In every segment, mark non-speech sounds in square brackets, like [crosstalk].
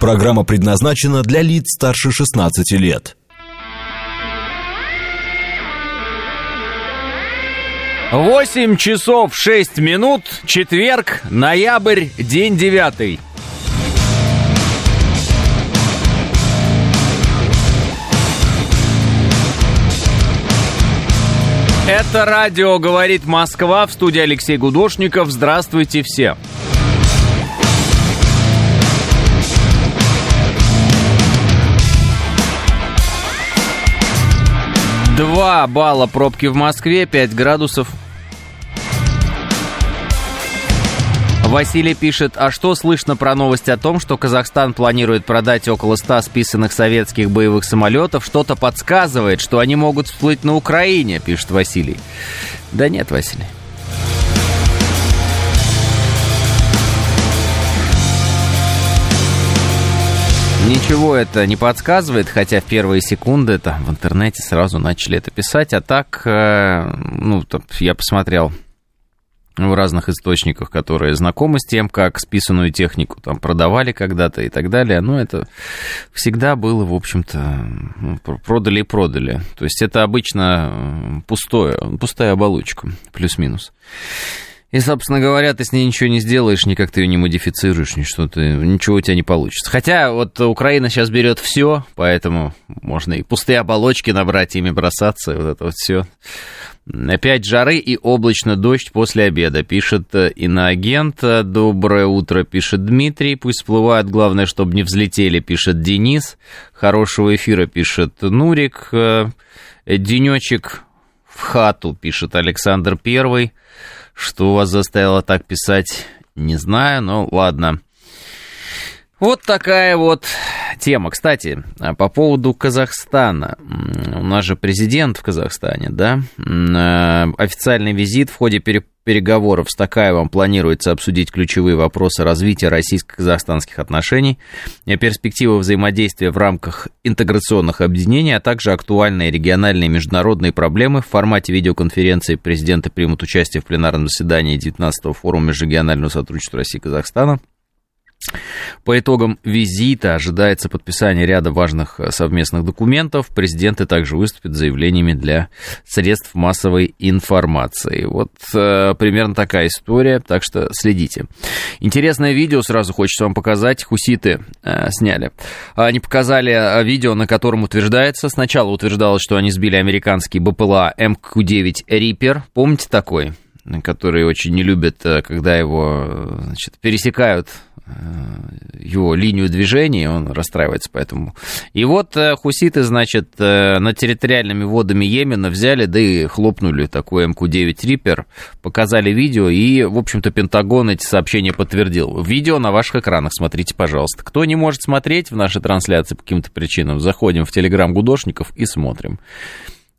Программа предназначена для лиц старше 16 лет. Восемь часов шесть минут, четверг, ноябрь, день девятый. Это радио «Говорит Москва» в студии Алексей Гудошников. Здравствуйте все. Два балла пробки в Москве, 5 градусов. Василий пишет, а что слышно про новость о том, что Казахстан планирует продать около 100 списанных советских боевых самолетов? Что-то подсказывает, что они могут всплыть на Украине, пишет Василий. Да нет, Василий. Ничего это не подсказывает, хотя в первые секунды там в интернете сразу начали это писать, а так, э, ну, я посмотрел в разных источниках, которые знакомы с тем, как списанную технику там продавали когда-то и так далее. Но это всегда было, в общем-то, ну, продали и продали. То есть это обычно пустое, пустая оболочка, плюс-минус. И, собственно говоря, ты с ней ничего не сделаешь, никак ты ее не модифицируешь, ничего, ты, ничего у тебя не получится. Хотя вот Украина сейчас берет все, поэтому можно и пустые оболочки набрать, ими бросаться, и вот это вот все. Опять жары и облачно дождь после обеда, пишет э, иноагент. Доброе утро, пишет Дмитрий. Пусть всплывают, главное, чтобы не взлетели, пишет Денис. Хорошего эфира, пишет Нурик. Э, денечек в хату, пишет Александр Первый. Что вас заставило так писать, не знаю, но ладно. Вот такая вот тема. Кстати, по поводу Казахстана. У нас же президент в Казахстане, да? Э, официальный визит в ходе переговоров с Такаевым планируется обсудить ключевые вопросы развития российско-казахстанских отношений, перспективы взаимодействия в рамках интеграционных объединений, а также актуальные региональные и международные проблемы. В формате видеоконференции президенты примут участие в пленарном заседании 19-го форума межрегионального сотрудничества России и Казахстана. По итогам визита ожидается подписание ряда важных э, совместных документов. Президенты также выступят заявлениями для средств массовой информации. Вот э, примерно такая история, так что следите. Интересное видео сразу хочется вам показать. Хуситы э, сняли. Они показали э, видео, на котором утверждается, сначала утверждалось, что они сбили американский БПЛА МК-9 Reaper. Помните такой? который очень не любит, э, когда его значит, пересекают Э, его линию движения, он расстраивается поэтому. И вот э, хуситы, значит, э, над территориальными водами Йемена взяли, да и хлопнули такой МК-9 Риппер, показали видео, и, в общем-то, Пентагон эти сообщения подтвердил. Видео на ваших экранах, смотрите, пожалуйста. Кто не может смотреть в нашей трансляции по каким-то причинам, заходим в Телеграм Гудошников и смотрим.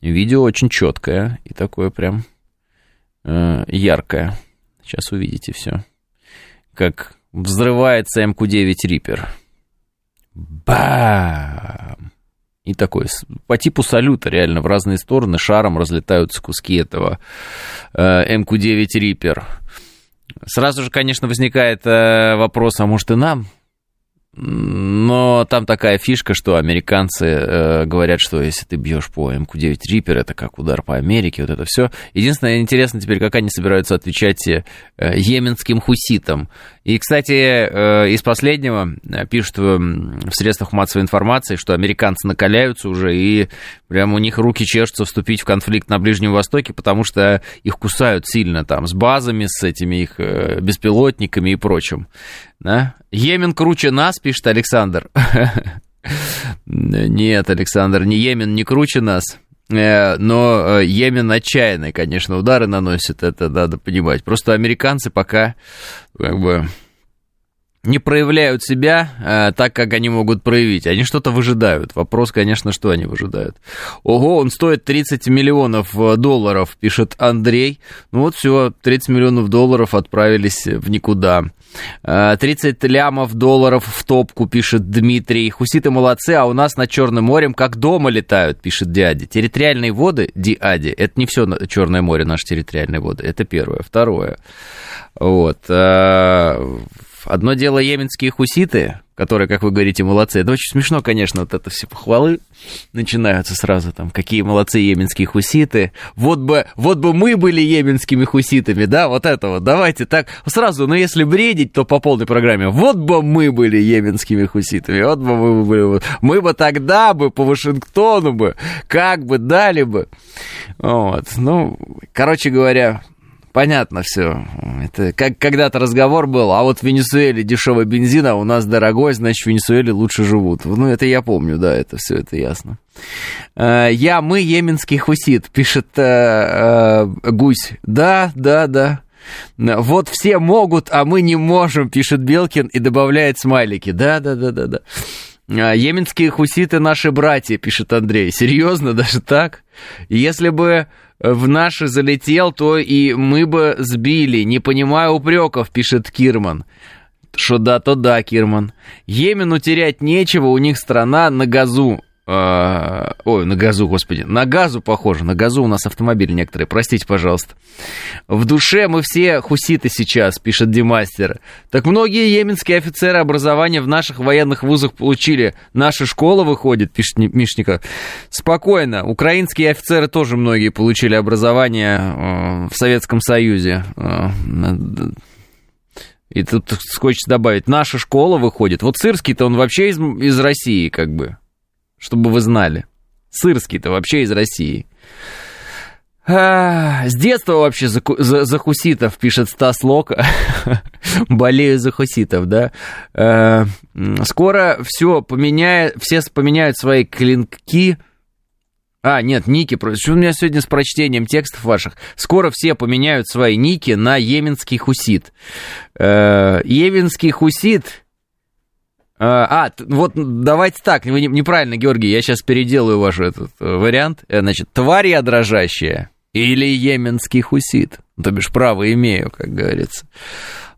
Видео очень четкое и такое прям э, яркое. Сейчас увидите все. Как взрывается МК-9 Риппер. Бам! И такой, по типу салюта реально в разные стороны шаром разлетаются куски этого э, МК-9 Риппер. Сразу же, конечно, возникает э, вопрос, а может и нам но там такая фишка, что американцы э, говорят, что если ты бьешь по МК-9 Reaper, это как удар по Америке, вот это все. Единственное, интересно теперь, как они собираются отвечать э, йеменским хуситам. И, кстати, э, из последнего э, пишут в, в средствах массовой информации, что американцы накаляются уже, и прямо у них руки чешутся вступить в конфликт на Ближнем Востоке, потому что их кусают сильно там, с базами, с этими их э, беспилотниками и прочим. Да? Йемен круче нас, пишет Александр. [laughs] Нет, Александр, не Йемен не круче нас. Э, но э, Йемен отчаянный, конечно, удары наносит, это надо понимать. Просто американцы пока как бы не проявляют себя э, так, как они могут проявить. Они что-то выжидают. Вопрос, конечно, что они выжидают. Ого, он стоит 30 миллионов э, долларов, пишет Андрей. Ну вот все, 30 миллионов долларов отправились в никуда. 30 э, лямов долларов в топку, пишет Дмитрий. Хуситы молодцы, а у нас над Черным морем как дома летают, пишет дядя. Территориальные воды, Диади, это не все Черное море, наши территориальные воды. Это первое. Второе. Вот. Одно дело йеменские хуситы, которые, как вы говорите, молодцы. Это очень смешно, конечно, вот это все похвалы начинаются сразу там, какие молодцы йеменские хуситы. Вот бы, вот бы мы были йеменскими хуситами, да, вот это вот. Давайте так сразу, но если бредить, то по полной программе. Вот бы мы были йеменскими хуситами, вот бы мы были. Мы бы тогда бы по Вашингтону бы, как бы дали бы. Вот, ну, короче говоря, понятно все. Это как когда-то разговор был, а вот в Венесуэле дешевый бензин, а у нас дорогой, значит, в Венесуэле лучше живут. Ну, это я помню, да, это все это ясно. Э, я, мы, йеменский хусит, пишет э, э, Гусь. Да, да, да. Вот все могут, а мы не можем, пишет Белкин и добавляет смайлики. Да, да, да, да, да. Йеменские хуситы наши братья, пишет Андрей. Серьезно, [laughs] даже так? Если бы в наши залетел, то и мы бы сбили. Не понимаю упреков, пишет Кирман. Что да, то да, Кирман. Йемену терять нечего, у них страна на газу. А, ой, на газу, господи. На газу похоже. На газу у нас автомобили некоторые. Простите, пожалуйста. В душе мы все хуситы сейчас, пишет Димастер. Так многие йеменские офицеры образования в наших военных вузах получили. Наша школа выходит, пишет Мишников. Спокойно. Украинские офицеры тоже многие получили образование э, в Советском Союзе. Э, и тут хочется добавить, наша школа выходит. Вот Сырский-то он вообще из, из России, как бы чтобы вы знали. Сырский-то вообще из России. А, с детства вообще за, за, за хуситов, пишет Стас Лока. [laughs] Болею за хуситов, да. А, скоро все поменяет, все поменяют свои клинки. А, нет, ники. Что у меня сегодня с прочтением текстов ваших? Скоро все поменяют свои ники на йеменский хусит. А, йеменский хусит а, а, вот давайте так, вы неправильно, Георгий, я сейчас переделаю ваш этот э, вариант. Э, значит, тварь я дрожащая или йеменский хусит. То бишь, право имею, как говорится.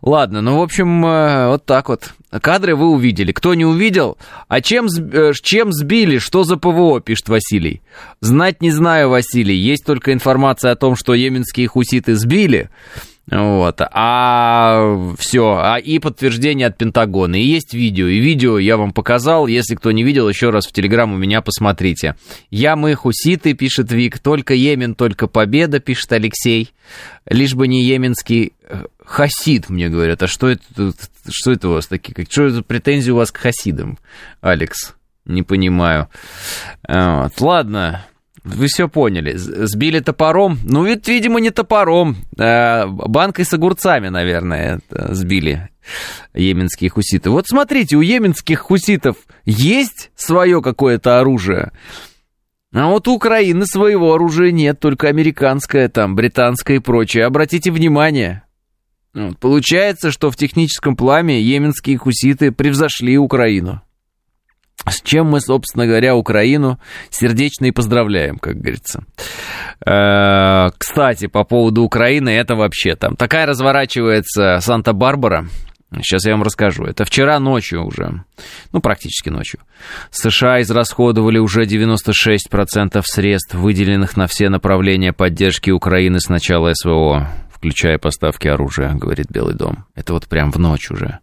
Ладно, ну, в общем, э, вот так вот. Кадры вы увидели. Кто не увидел? А чем, чем сбили? Что за ПВО, пишет Василий. Знать не знаю, Василий. Есть только информация о том, что йеменские хуситы сбили. Вот. А все. А и подтверждение от Пентагона. И есть видео. И видео я вам показал. Если кто не видел, еще раз в Телеграм у меня посмотрите. Я, мы, хуситы, пишет Вик. Только Йемен, только победа, пишет Алексей. Лишь бы не йеменский э, хасид, мне говорят. А что это, что это у вас такие? Что это претензии у вас к хасидам, Алекс? Не понимаю. Вот. Ладно. Вы все поняли. Сбили топором. Ну, ведь, видимо, не топором. А банкой с огурцами, наверное, сбили йеменские хуситы. Вот смотрите, у йеменских хуситов есть свое какое-то оружие. А вот у Украины своего оружия нет, только американское, там, британское и прочее. Обратите внимание. Получается, что в техническом плане йеменские хуситы превзошли Украину. С чем мы, собственно говоря, Украину сердечно и поздравляем, как говорится. Э, кстати, по поводу Украины, это вообще там такая разворачивается Санта-Барбара. Сейчас я вам расскажу. Это вчера ночью уже, ну, практически ночью. США израсходовали уже 96% средств, выделенных на все направления поддержки Украины с начала СВО, включая поставки оружия, говорит Белый дом. Это вот прям в ночь уже.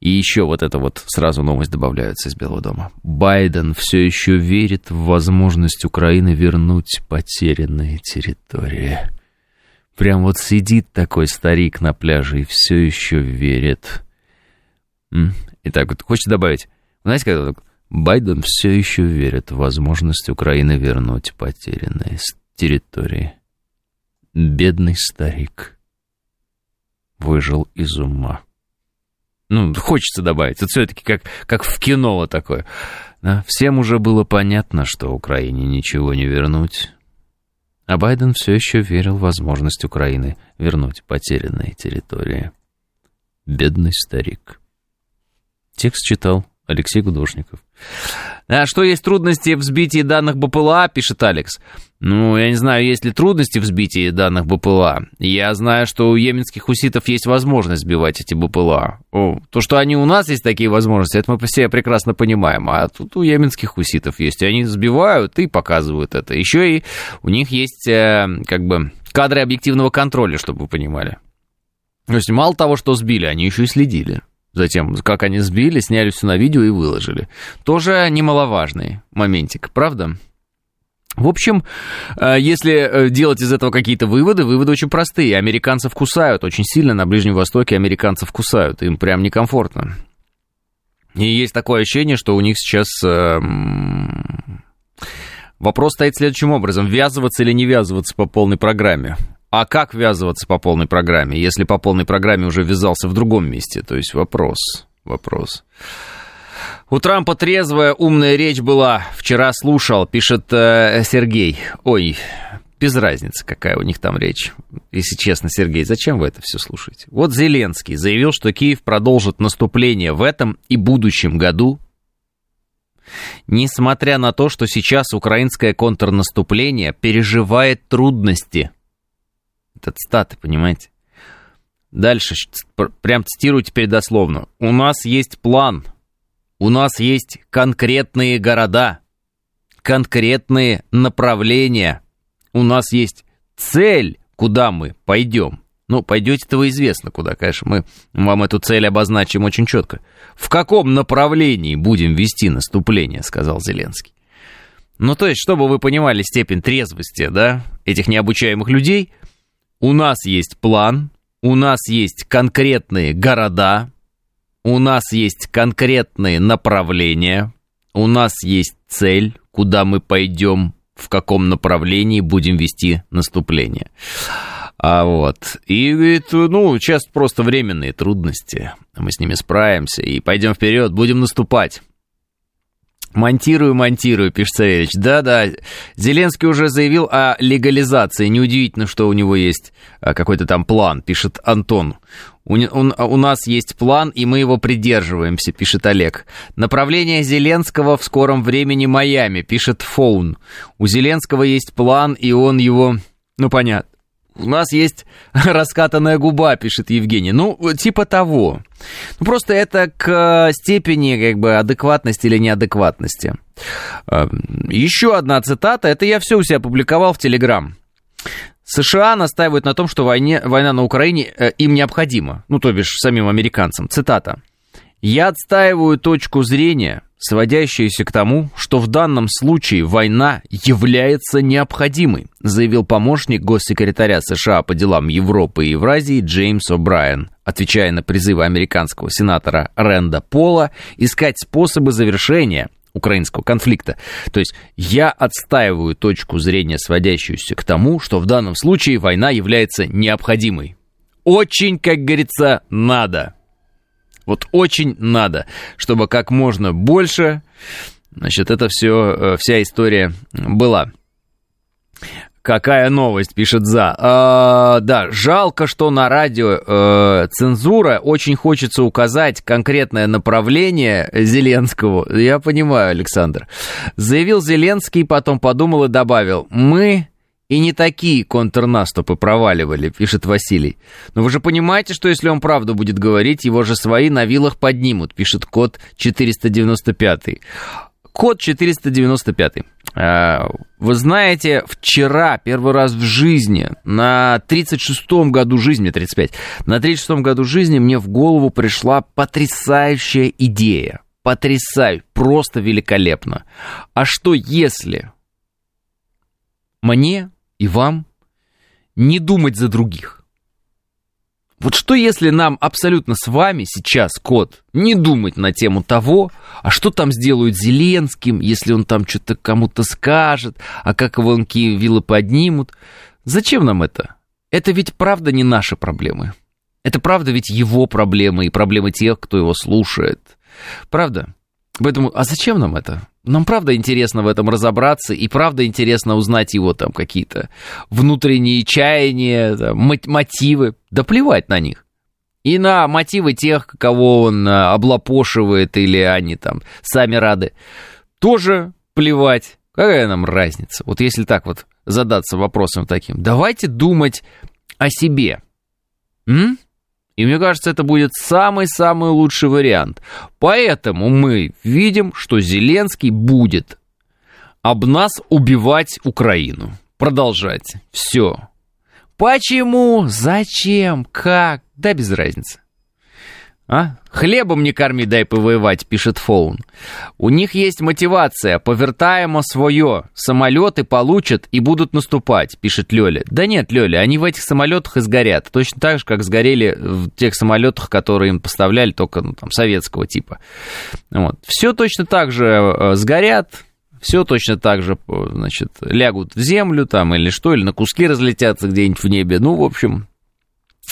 И еще вот это вот сразу новость добавляется из Белого дома. Байден все еще верит в возможность Украины вернуть потерянные территории. Прям вот сидит такой старик на пляже и все еще верит. Итак, вот хочется добавить. Знаете, когда Байден все еще верит в возможность Украины вернуть потерянные территории. Бедный старик выжил из ума. Ну, хочется добавить. Это все-таки как, как в кино вот такое. Да? Всем уже было понятно, что Украине ничего не вернуть. А Байден все еще верил в возможность Украины вернуть потерянные территории. Бедный старик. Текст читал Алексей Гудошников. А что есть трудности в сбитии данных БПЛА, пишет Алекс. Ну, я не знаю, есть ли трудности в сбитии данных БПЛА. Я знаю, что у йеменских хуситов есть возможность сбивать эти БПЛА. О, то, что они у нас есть такие возможности, это мы все прекрасно понимаем. А тут у йеменских хуситов есть. И они сбивают и показывают это. Еще и у них есть, э, как бы, кадры объективного контроля, чтобы вы понимали. То есть мало того, что сбили, они еще и следили. Затем, как они сбили, сняли все на видео и выложили. Тоже немаловажный моментик, правда? В общем, э, если э, делать из этого какие-то выводы, выводы очень простые. Американцев кусают очень сильно на Ближнем Востоке, американцев кусают, им прям некомфортно. И есть такое ощущение, что у них сейчас эм, вопрос стоит следующим образом. Ввязываться или не ввязываться по полной программе? А как ввязываться по полной программе, если по полной программе уже ввязался в другом месте? То есть вопрос, вопрос. У Трампа трезвая, умная речь была. Вчера слушал, пишет э, Сергей. Ой, без разницы, какая у них там речь. Если честно, Сергей, зачем вы это все слушаете? Вот Зеленский заявил, что Киев продолжит наступление в этом и будущем году. Несмотря на то, что сейчас украинское контрнаступление переживает трудности – это цитаты, понимаете? Дальше, прям цитирую теперь дословно. У нас есть план, у нас есть конкретные города, конкретные направления, у нас есть цель, куда мы пойдем. Ну, пойдете-то вы известно куда, конечно, мы вам эту цель обозначим очень четко. В каком направлении будем вести наступление, сказал Зеленский. Ну, то есть, чтобы вы понимали степень трезвости, да, этих необучаемых людей, у нас есть план, у нас есть конкретные города, у нас есть конкретные направления, у нас есть цель, куда мы пойдем, в каком направлении будем вести наступление. А вот. И это, ну, часто просто временные трудности. Мы с ними справимся и пойдем вперед, будем наступать. Монтирую, монтирую, пишет Савельич. Да-да, Зеленский уже заявил о легализации. Неудивительно, что у него есть а, какой-то там план, пишет Антон. У, он, у нас есть план, и мы его придерживаемся, пишет Олег. Направление Зеленского в скором времени Майами, пишет Фоун. У Зеленского есть план, и он его... Ну, понятно. У нас есть [laughs] раскатанная губа, пишет Евгений. Ну, типа того. Ну, просто это к степени как бы адекватности или неадекватности. Эм, Еще одна цитата. Это я все у себя опубликовал в Телеграм. США настаивают на том, что войне, война на Украине э, им необходима. Ну, то бишь, самим американцам. Цитата. «Я отстаиваю точку зрения, сводящаяся к тому, что в данном случае война является необходимой, заявил помощник госсекретаря США по делам Европы и Евразии Джеймс О'Брайен, отвечая на призывы американского сенатора Ренда Пола искать способы завершения украинского конфликта. То есть я отстаиваю точку зрения, сводящуюся к тому, что в данном случае война является необходимой. Очень, как говорится, надо. Вот очень надо, чтобы как можно больше, значит, это все, э, вся история была. Какая новость, пишет За. А, да, жалко, что на радио э, цензура. Очень хочется указать конкретное направление Зеленского. Я понимаю, Александр. Заявил Зеленский, потом подумал и добавил. Мы и не такие контрнаступы проваливали, пишет Василий. Но вы же понимаете, что если он правду будет говорить, его же свои на вилах поднимут, пишет код 495. Код 495. А, вы знаете, вчера, первый раз в жизни, на 36-м году жизни, 35, на 36-м году жизни мне в голову пришла потрясающая идея. Потрясающе, просто великолепно. А что если мне и вам не думать за других. Вот что если нам абсолютно с вами сейчас, кот, не думать на тему того, а что там сделают Зеленским, если он там что-то кому-то скажет, а как его вилы поднимут. Зачем нам это? Это ведь правда не наши проблемы. Это правда ведь его проблемы и проблемы тех, кто его слушает. Правда? Поэтому, а зачем нам это? Нам правда интересно в этом разобраться, и правда интересно узнать его там какие-то внутренние чаяния, там, мотивы. Да плевать на них. И на мотивы тех, кого он а, облапошивает, или они там сами рады, тоже плевать. Какая нам разница? Вот если так вот задаться вопросом таким. Давайте думать о себе. М? И мне кажется, это будет самый-самый лучший вариант. Поэтому мы видим, что Зеленский будет об нас убивать Украину. Продолжать. Все. Почему? Зачем? Как? Да без разницы. А? Хлебом не корми, дай повоевать, пишет Фоун. У них есть мотивация, повертаемо свое. Самолеты получат и будут наступать, пишет Лёля. Да нет, Лёля, они в этих самолетах и сгорят. Точно так же, как сгорели в тех самолетах, которые им поставляли, только ну, там, советского типа. Вот. Все точно так же э, сгорят, все точно так же, э, значит, лягут в землю там или что, или на куски разлетятся где-нибудь в небе. Ну, в общем,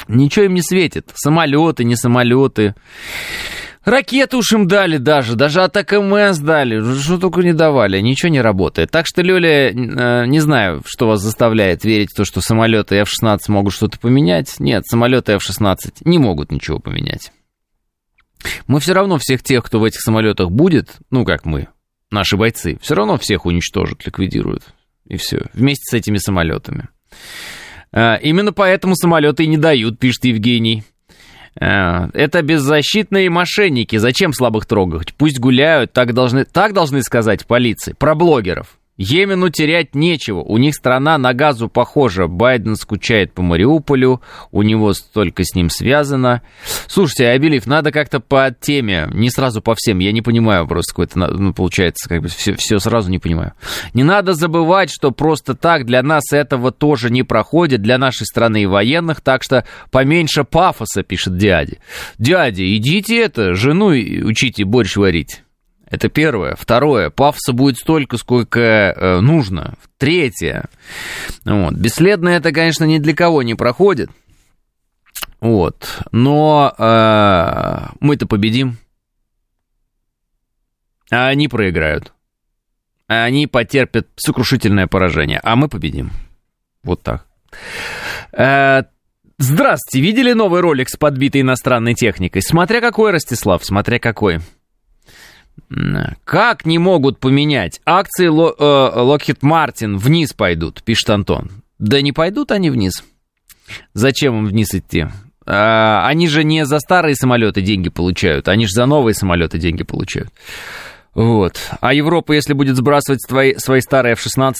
Ничего им не светит. Самолеты, не самолеты. Ракеты уж им дали даже, даже от АКМС дали, что только не давали, ничего не работает. Так что, Лёля, э, не знаю, что вас заставляет верить в то, что самолеты F-16 могут что-то поменять. Нет, самолеты F-16 не могут ничего поменять. Мы все равно всех тех, кто в этих самолетах будет, ну как мы, наши бойцы, все равно всех уничтожат, ликвидируют. И все, вместе с этими самолетами. А, именно поэтому самолеты и не дают, пишет Евгений. А, это беззащитные мошенники. Зачем слабых трогать? Пусть гуляют, так должны, так должны сказать полиции. Про блогеров. Йемену терять нечего, у них страна на газу похожа. Байден скучает по Мариуполю, у него столько с ним связано. Слушайте, Абелив, надо как-то по теме, не сразу по всем, я не понимаю просто какой-то, ну, получается, как бы все, все сразу не понимаю. Не надо забывать, что просто так для нас этого тоже не проходит, для нашей страны и военных, так что поменьше пафоса, пишет дядя. Дядя, идите это, жену учите борщ варить. Это первое. Второе. Пафоса будет столько, сколько э, нужно. Третье. Вот. Бесследно это, конечно, ни для кого не проходит. Вот. Но э, мы-то победим. А они проиграют. А они потерпят сокрушительное поражение. А мы победим. Вот так. Э, здравствуйте. Видели новый ролик с подбитой иностранной техникой? Смотря какой, Ростислав, смотря какой. Как не могут поменять? Акции э, Lockheed Martin вниз пойдут, пишет Антон. Да не пойдут они вниз. Зачем им вниз идти? А, они же не за старые самолеты деньги получают, они же за новые самолеты деньги получают. Вот. А Европа, если будет сбрасывать свои, свои старые F-16,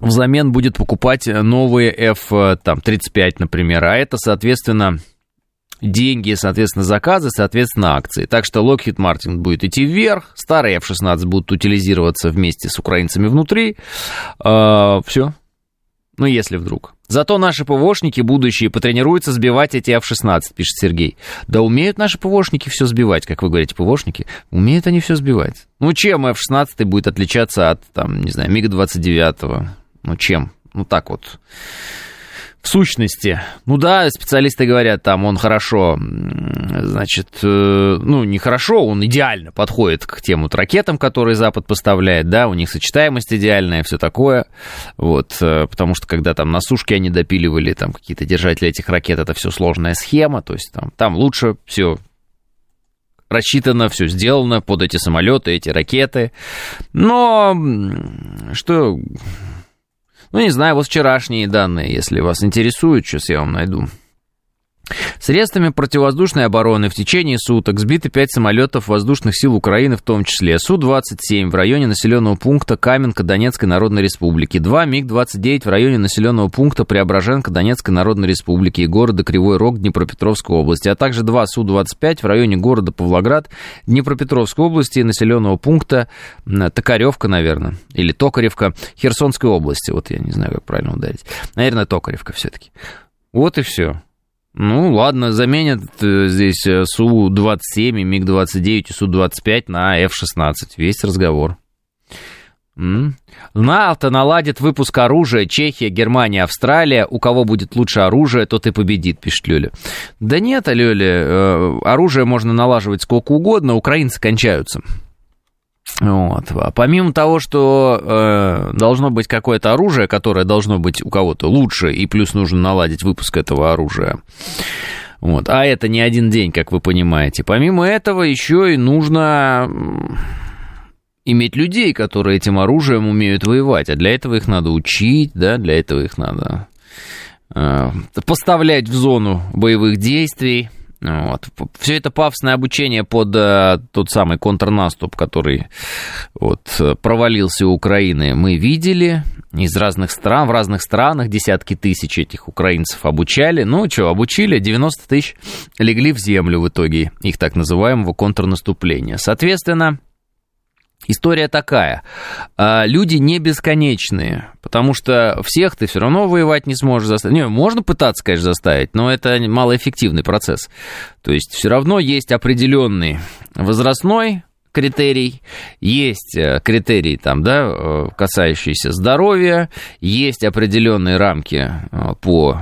взамен будет покупать новые F-35, например. А это, соответственно, деньги, соответственно, заказы, соответственно, акции. Так что Lockheed Martin будет идти вверх, старые F-16 будут утилизироваться вместе с украинцами внутри. А, все. Ну, если вдруг. Зато наши ПВОшники будущие потренируются сбивать эти F-16, пишет Сергей. Да умеют наши ПВОшники все сбивать, как вы говорите, ПВОшники. Умеют они все сбивать. Ну, чем F-16 будет отличаться от, там, не знаю, МиГ-29? Ну, чем? Ну, так вот в сущности, ну да, специалисты говорят, там он хорошо, значит, э, ну не хорошо, он идеально подходит к тем вот ракетам, которые Запад поставляет, да, у них сочетаемость идеальная, все такое, вот, э, потому что когда там на сушке они допиливали там какие-то держатели этих ракет, это все сложная схема, то есть там, там лучше все рассчитано, все сделано под эти самолеты, эти ракеты. Но что ну, не знаю, вот вчерашние данные, если вас интересуют, сейчас я вам найду. Средствами противовоздушной обороны в течение суток сбиты 5 самолетов воздушных сил Украины, в том числе Су-27 в районе населенного пункта Каменка Донецкой Народной Республики, 2 МиГ-29 в районе населенного пункта Преображенка Донецкой Народной Республики и города Кривой Рог Днепропетровской области, а также 2 Су-25 в районе города Павлоград Днепропетровской области и населенного пункта Токаревка, наверное, или Токаревка Херсонской области. Вот я не знаю, как правильно ударить. Наверное, Токаревка все-таки. Вот и все. Ну, ладно, заменят э, здесь э, Су-27 и МиГ-29 и Су-25 на F-16. Весь разговор. НАТО наладит выпуск оружия. Чехия, Германия, Австралия. У кого будет лучше оружие, тот и победит, пишет Лёля. Да нет, Лёля, э, оружие можно налаживать сколько угодно, украинцы кончаются. Вот. А помимо того, что э, должно быть какое-то оружие, которое должно быть у кого-то лучше, и плюс нужно наладить выпуск этого оружия. Вот. А это не один день, как вы понимаете. Помимо этого, еще и нужно иметь людей, которые этим оружием умеют воевать. А для этого их надо учить, да, для этого их надо э, поставлять в зону боевых действий. Вот. Все это пафосное обучение под uh, тот самый контрнаступ, который вот, провалился у Украины, мы видели из разных стран, в разных странах десятки тысяч этих украинцев обучали. Ну, что, обучили, 90 тысяч легли в землю в итоге их так называемого контрнаступления. Соответственно, История такая. А, люди не бесконечные, потому что всех ты все равно воевать не сможешь заставить. Не, можно пытаться, конечно, заставить, но это малоэффективный процесс. То есть все равно есть определенный возрастной критерий, есть э, критерий там, да, э, касающиеся здоровья, есть определенные рамки э, по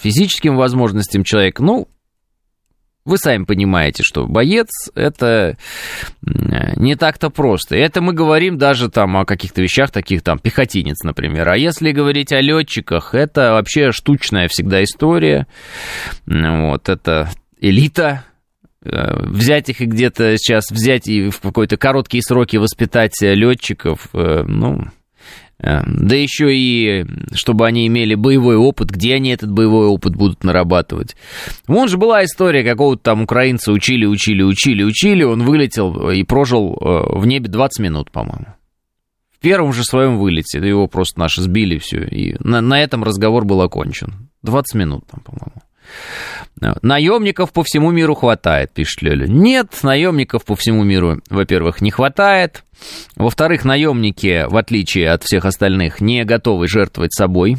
физическим возможностям человека. Ну, вы сами понимаете, что боец это не так-то просто. Это мы говорим даже там о каких-то вещах, таких там пехотинец, например. А если говорить о летчиках, это вообще штучная всегда история. Вот, это элита, э, взять их и где-то сейчас взять и в какой-то короткие сроки воспитать летчиков, э, ну, Э, да еще и, чтобы они имели боевой опыт, где они этот боевой опыт будут нарабатывать. Вон же была история, какого-то там украинца учили, учили, учили, учили, он вылетел и прожил э, в небе 20 минут, по-моему. В первом же своем вылете, его просто наши сбили, все, и на, на этом разговор был окончен. 20 минут там, по-моему. Наемников по всему миру хватает, пишет Лёля. Нет, наемников по всему миру, во-первых, не хватает. Во-вторых, наемники, в отличие от всех остальных, не готовы жертвовать собой.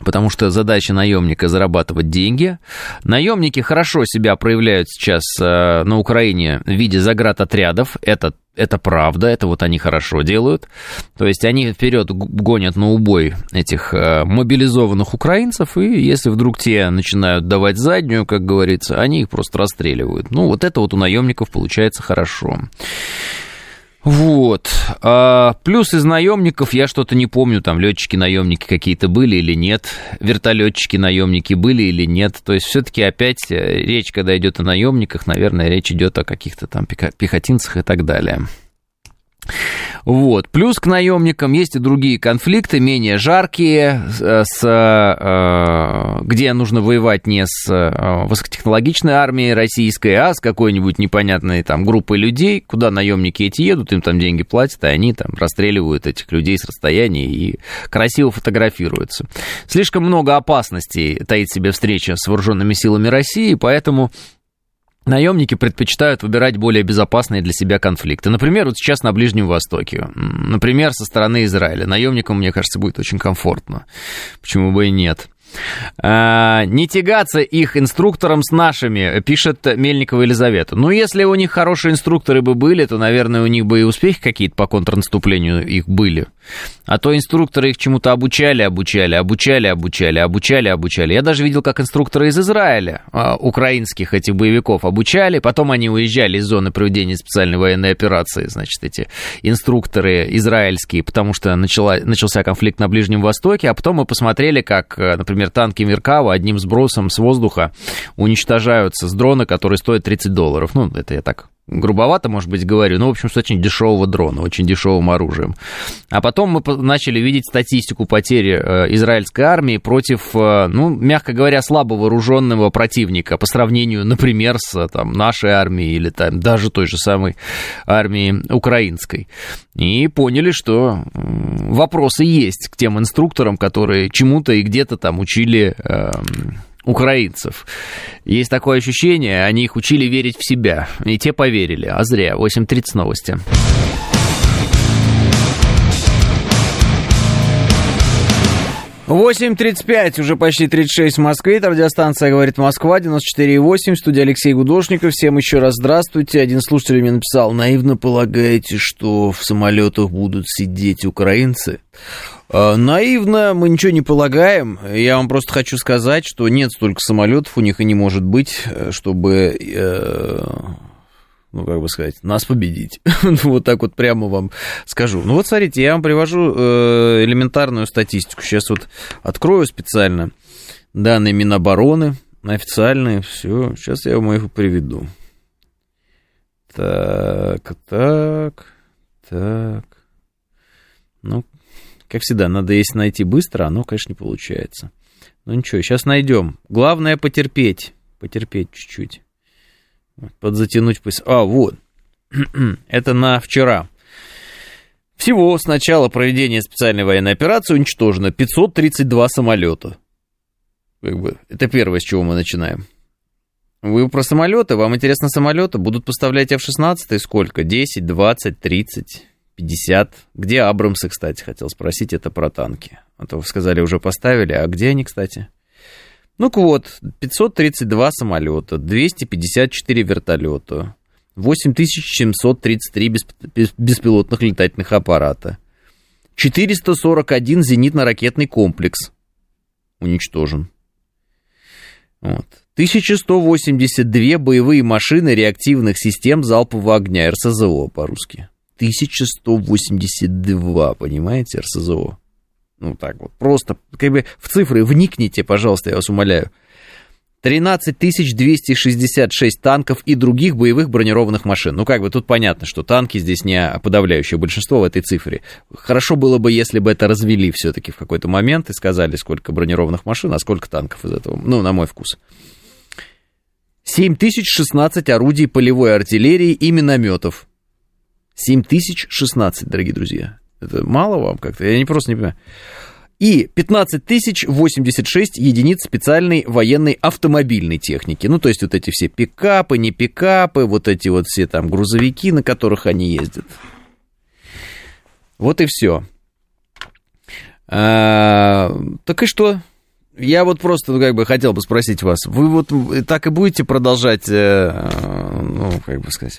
Потому что задача наемника зарабатывать деньги. Наемники хорошо себя проявляют сейчас э, на Украине в виде заградотрядов. Это это правда, это вот они хорошо делают. То есть они вперед гонят на убой этих э, мобилизованных украинцев, и если вдруг те начинают давать заднюю, как говорится, они их просто расстреливают. Ну, вот это вот у наемников получается хорошо. Вот. А, плюс из наемников я что-то не помню, там летчики-наемники какие-то были или нет, вертолетчики-наемники были или нет. То есть все-таки опять э, речь, когда идет о наемниках, наверное, речь идет о каких-то там пехотинцах и так далее. Вот. Плюс к наемникам есть и другие конфликты, менее жаркие, с, э, где нужно воевать не с э, высокотехнологичной армией российской, а с какой-нибудь непонятной там группой людей, куда наемники эти едут, им там деньги платят, и они там расстреливают этих людей с расстояния и красиво фотографируются. Слишком много опасностей таит себе встреча с вооруженными силами России, поэтому Наемники предпочитают выбирать более безопасные для себя конфликты. Например, вот сейчас на Ближнем Востоке. Например, со стороны Израиля. Наемникам, мне кажется, будет очень комфортно. Почему бы и нет? А, не тягаться их инструктором с нашими, пишет Мельникова Елизавета. Ну, если у них хорошие инструкторы бы были, то, наверное, у них бы и успехи какие-то по контрнаступлению их были. А то инструкторы их чему-то обучали, обучали, обучали, обучали, обучали, обучали. Я даже видел, как инструкторы из Израиля, а, украинских этих боевиков, обучали, потом они уезжали из зоны проведения специальной военной операции, значит, эти инструкторы израильские, потому что начала, начался конфликт на Ближнем Востоке, а потом мы посмотрели, как, например, например, танки Меркава одним сбросом с воздуха уничтожаются с дрона, который стоит 30 долларов. Ну, это я так грубовато, может быть, говорю, но, в общем, с очень дешевого дрона, очень дешевым оружием. А потом мы начали видеть статистику потери э, израильской армии против, э, ну, мягко говоря, слабо вооруженного противника по сравнению, например, с там, нашей армией или там, даже той же самой армией украинской. И поняли, что вопросы есть к тем инструкторам, которые чему-то и где-то там учили эм, украинцев. Есть такое ощущение, они их учили верить в себя. И те поверили, а зря. 8.30 новости. Восемь тридцать пять, уже почти 36 в Москве. Это радиостанция «Говорит Москва», 94,8, студия Алексей Гудошников. Всем еще раз здравствуйте. Один слушатель мне написал, наивно полагаете, что в самолетах будут сидеть украинцы? Э, наивно мы ничего не полагаем. Я вам просто хочу сказать, что нет столько самолетов, у них и не может быть, э, чтобы, э, ну, как бы сказать, нас победить. [laughs] вот так вот прямо вам скажу. Ну вот смотрите, я вам привожу элементарную статистику. Сейчас вот открою специально данные Минобороны, официальные, все. Сейчас я вам их приведу. Так, так, так. Ну, как всегда, надо если найти быстро, оно, конечно, не получается. Ну ничего, сейчас найдем. Главное потерпеть. потерпеть чуть-чуть. Подзатянуть. А, вот. [clears throat] Это на вчера. Всего с начала проведения специальной военной операции уничтожено 532 самолета. Как бы, это первое, с чего мы начинаем. Вы про самолеты, вам интересно самолеты? Будут поставлять F-16 сколько? 10, 20, 30, 50? Где Абрамсы, кстати, хотел спросить, это про танки. А то вы сказали, уже поставили, а где они, кстати? Ну-ка вот, 532 самолета, 254 вертолета, 8733 беспилотных летательных аппарата, 441 зенитно-ракетный комплекс уничтожен. Вот. 1182 боевые машины реактивных систем залпового огня, РСЗО по-русски. 1182, понимаете, РСЗО. Ну, так вот, просто, как бы, в цифры вникните, пожалуйста, я вас умоляю. 13 266 танков и других боевых бронированных машин. Ну, как бы тут понятно, что танки здесь не подавляющее большинство в этой цифре. Хорошо было бы, если бы это развели все-таки в какой-то момент и сказали, сколько бронированных машин, а сколько танков из этого. Ну, на мой вкус. 7016 орудий полевой артиллерии и минометов. 7016, дорогие друзья. Это мало вам как-то? Я не просто не понимаю и 15 тысяч 86 единиц специальной военной автомобильной техники. Ну, то есть вот эти все пикапы, не пикапы, вот эти вот все там грузовики, на которых они ездят. Вот и все. А, так и что? Я вот просто ну, как бы хотел бы спросить вас, вы вот так и будете продолжать, э, ну, как бы сказать,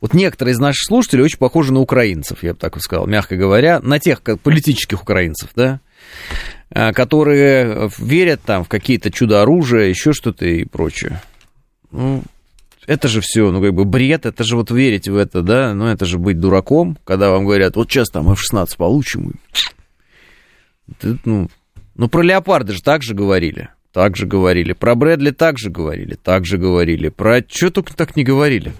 вот некоторые из наших слушателей очень похожи на украинцев, я бы так сказал, мягко говоря, на тех как политических украинцев, да, Э, которые верят там в какие-то чудо-оружия, еще что-то и прочее. Ну, это же все, ну, как бы бред, это же вот верить в это, да, ну, это же быть дураком, когда вам говорят, вот сейчас там F-16 получим. Ты, ну, ну, про Леопарда же так же говорили, так же говорили, про Брэдли так же говорили, так же говорили, про что только так не говорили.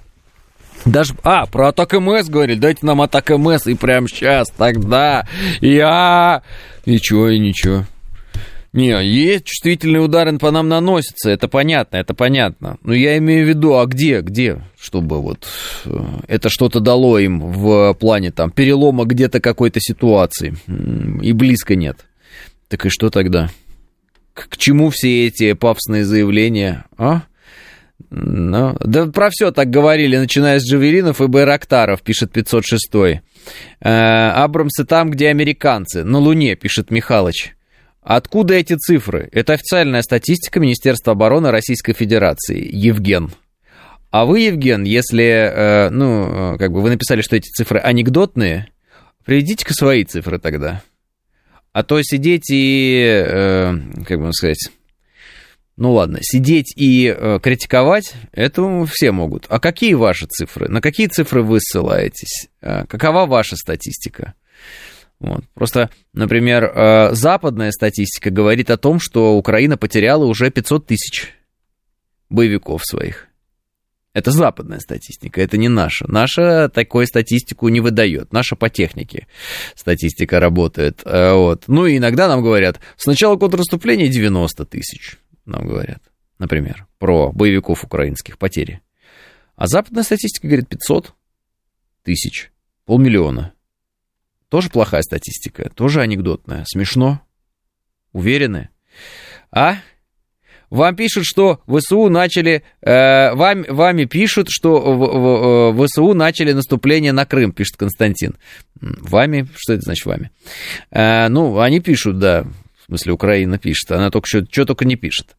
Даже, а, про атак МС говорили, дайте нам атак МС, и прямо сейчас, тогда, я... Ничего и ничего. Не, есть чувствительные удары по нам наносятся, это понятно, это понятно. Но я имею в виду, а где, где, чтобы вот э, это что-то дало им в плане там перелома где-то какой-то ситуации, и близко нет. Так и что тогда? К, к чему все эти пафосные заявления, а? Ну, да про все так говорили, начиная с Джавелинов и Байрактаров, пишет 506. Э, Абрамсы там, где американцы, на Луне, пишет Михалыч. Откуда эти цифры? Это официальная статистика Министерства обороны Российской Федерации. Евген. А вы, Евген, если, э, ну, как бы вы написали, что эти цифры анекдотные, приведите-ка свои цифры тогда. А то сидеть и, э, как бы сказать, ну ладно, сидеть и э, критиковать, это все могут. А какие ваши цифры? На какие цифры вы ссылаетесь? Э, какова ваша статистика? Вот. Просто, например, э, западная статистика говорит о том, что Украина потеряла уже 500 тысяч боевиков своих. Это западная статистика, это не наша. Наша такую статистику не выдает. Наша по технике статистика работает. Э, вот. Ну и иногда нам говорят, с начала контрнаступления 90 тысяч нам говорят, например, про боевиков украинских потери. А западная статистика говорит 500 тысяч, полмиллиона. Тоже плохая статистика, тоже анекдотная. Смешно? Уверены? А? Вам пишут, что ВСУ начали... Э, вам, вами пишут, что в, в, в, ВСУ начали наступление на Крым, пишет Константин. Вами? Что это значит вами? Э, ну, они пишут, да смысле Украина пишет, она только что, что только не пишет.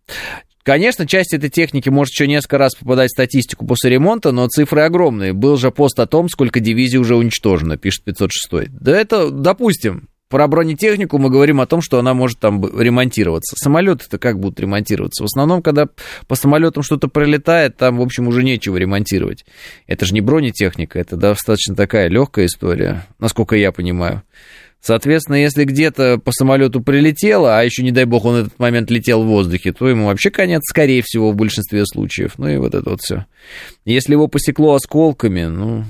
Конечно, часть этой техники может еще несколько раз попадать в статистику после ремонта, но цифры огромные. Был же пост о том, сколько дивизий уже уничтожено, пишет 506. Да это, допустим, про бронетехнику мы говорим о том, что она может там ремонтироваться. Самолеты-то как будут ремонтироваться? В основном, когда по самолетам что-то пролетает, там, в общем, уже нечего ремонтировать. Это же не бронетехника, это достаточно такая легкая история, насколько я понимаю. Соответственно, если где-то по самолету прилетело, а еще, не дай бог, он этот момент летел в воздухе, то ему вообще конец, скорее всего, в большинстве случаев. Ну и вот это вот все. Если его посекло осколками, ну,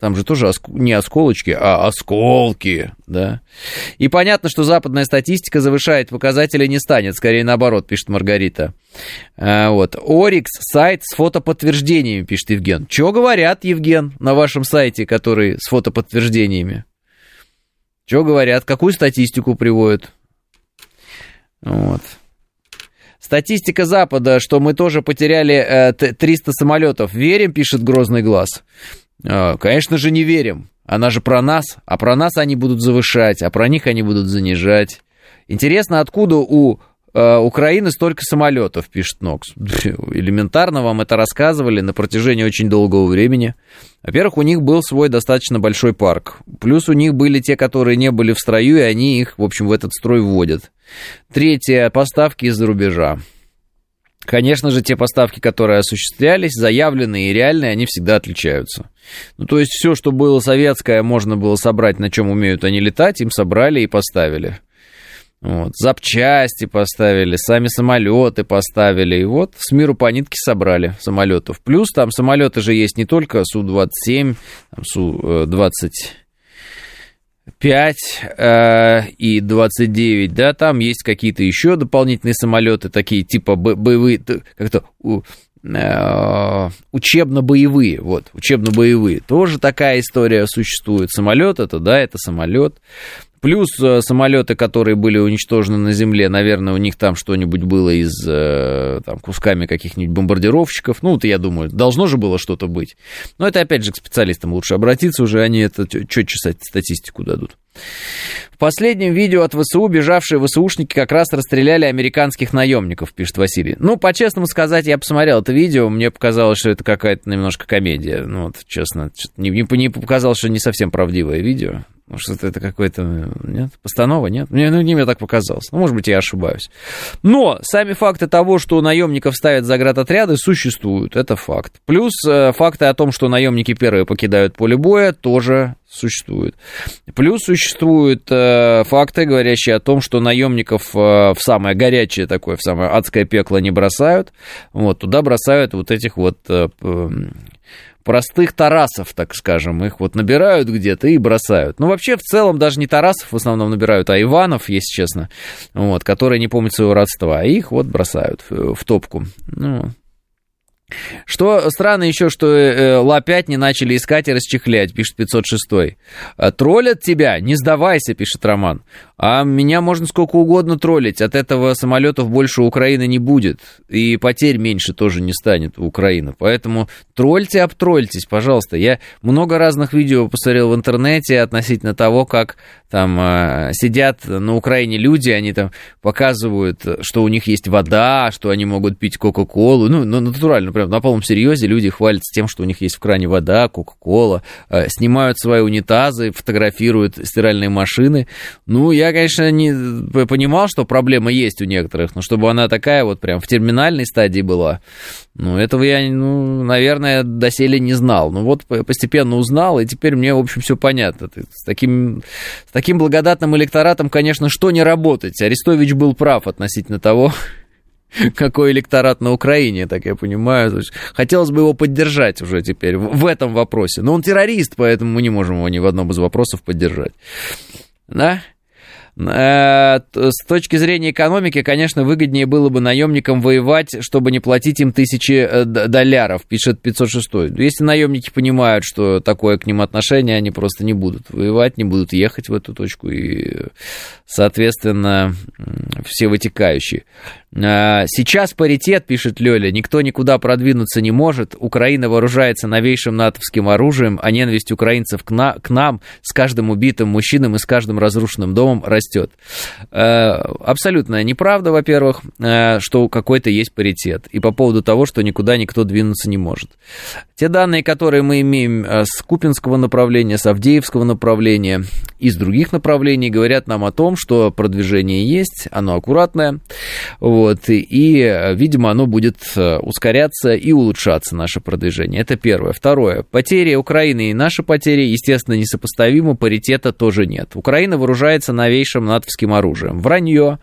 там же тоже оск... не осколочки, а осколки, да. И понятно, что западная статистика завышает показатели не станет, скорее наоборот, пишет Маргарита. Вот. Орикс, сайт с фотоподтверждениями, пишет Евген. Что говорят, Евген, на вашем сайте, который с фотоподтверждениями? Что говорят? Какую статистику приводят? Вот. Статистика Запада, что мы тоже потеряли э, 300 самолетов. Верим, пишет Грозный глаз. Э, конечно же, не верим. Она же про нас, а про нас они будут завышать, а про них они будут занижать. Интересно, откуда у э, Украины столько самолетов, пишет Нокс. [laughs] Элементарно вам это рассказывали на протяжении очень долгого времени. Во-первых, у них был свой достаточно большой парк. Плюс у них были те, которые не были в строю, и они их, в общем, в этот строй вводят. Третье, поставки из-за рубежа. Конечно же, те поставки, которые осуществлялись, заявленные и реальные, они всегда отличаются. Ну, то есть все, что было советское, можно было собрать, на чем умеют они летать, им собрали и поставили. Вот, запчасти поставили, сами самолеты поставили. И вот с миру по нитке собрали самолетов. Плюс там самолеты же есть не только Су-27, Су-20 5 э, и 29, да, там есть какие-то еще дополнительные самолеты, такие типа боевые, как-то э, учебно-боевые, вот, учебно-боевые. Тоже такая история существует. Самолет это, да, это самолет. Плюс э, самолеты, которые были уничтожены на земле, наверное, у них там что-нибудь было из э, там, кусками каких-нибудь бомбардировщиков. Ну, вот я думаю, должно же было что-то быть. Но это опять же к специалистам лучше обратиться, уже они это четче статистику дадут. В последнем видео от ВСУ бежавшие ВСУшники как раз расстреляли американских наемников, пишет Василий. Ну, по-честному сказать, я посмотрел это видео, мне показалось, что это какая-то немножко комедия. Ну, вот, честно, не, не, не показалось, что не совсем правдивое видео. Может, это какой-то, нет, постанова, нет? Мне, ну, мне так показалось. Ну, может быть, я ошибаюсь. Но сами факты того, что наемников ставят за отряды, существуют. Это факт. Плюс э, факты о том, что наемники первые покидают поле боя, тоже существуют. Плюс существуют э, факты, говорящие о том, что наемников э, в самое горячее такое, в самое адское пекло не бросают. Вот, туда бросают вот этих вот э, простых тарасов, так скажем. Их вот набирают где-то и бросают. Ну, вообще, в целом, даже не тарасов в основном набирают, а Иванов, если честно, вот, которые не помнят своего родства. А их вот бросают в, топку. Ну, что странно еще, что э, Ла-5 не начали искать и расчехлять, пишет 506. «А троллят тебя, не сдавайся, пишет Роман. А меня можно сколько угодно троллить, от этого самолетов больше Украины не будет, и потерь меньше тоже не станет у Украины. Поэтому тролльте, обтрольтесь, пожалуйста. Я много разных видео посмотрел в интернете относительно того, как там э, сидят на Украине люди, они там показывают, что у них есть вода, что они могут пить Кока-Колу. Ну, ну натурально, прям на полном серьезе люди хвалятся тем, что у них есть в кране вода, Кока-Кола, э, снимают свои унитазы, фотографируют стиральные машины. Ну, я, конечно, не понимал, что проблема есть у некоторых, но чтобы она такая вот прям в терминальной стадии была, ну, этого я, ну, наверное, доселе не знал. Ну, вот постепенно узнал, и теперь мне, в общем, все понятно. С таким, с таким благодатным электоратом, конечно, что не работать. Арестович был прав относительно того, [laughs] какой электорат на Украине, так я понимаю. Хотелось бы его поддержать уже теперь в этом вопросе. Но он террорист, поэтому мы не можем его ни в одном из вопросов поддержать. Да? Э, с точки зрения экономики, конечно, выгоднее было бы наемникам воевать, чтобы не платить им тысячи э, долларов, пишет 506. Если наемники понимают, что такое к ним отношение, они просто не будут воевать, не будут ехать в эту точку и, соответственно, все вытекающие. Э, сейчас паритет, пишет Лёля, никто никуда продвинуться не может. Украина вооружается новейшим натовским оружием, а ненависть украинцев к, на, к нам с каждым убитым мужчином и с каждым разрушенным домом растет. Э, абсолютно неправда, во-первых, э, что какой-то есть паритет. И по поводу того, что никуда никто двинуться не может. Те данные, которые мы имеем с Купинского направления, с Авдеевского направления, из других направлений, говорят нам о том, что продвижение есть, оно аккуратное. И, видимо, оно будет э, ускоряться и улучшаться, наше продвижение. Это первое. Второе. Потери Украины и наши потери, естественно, несопоставимы, паритета тоже нет. Украина вооружается новейшим натовским оружием. Вранье,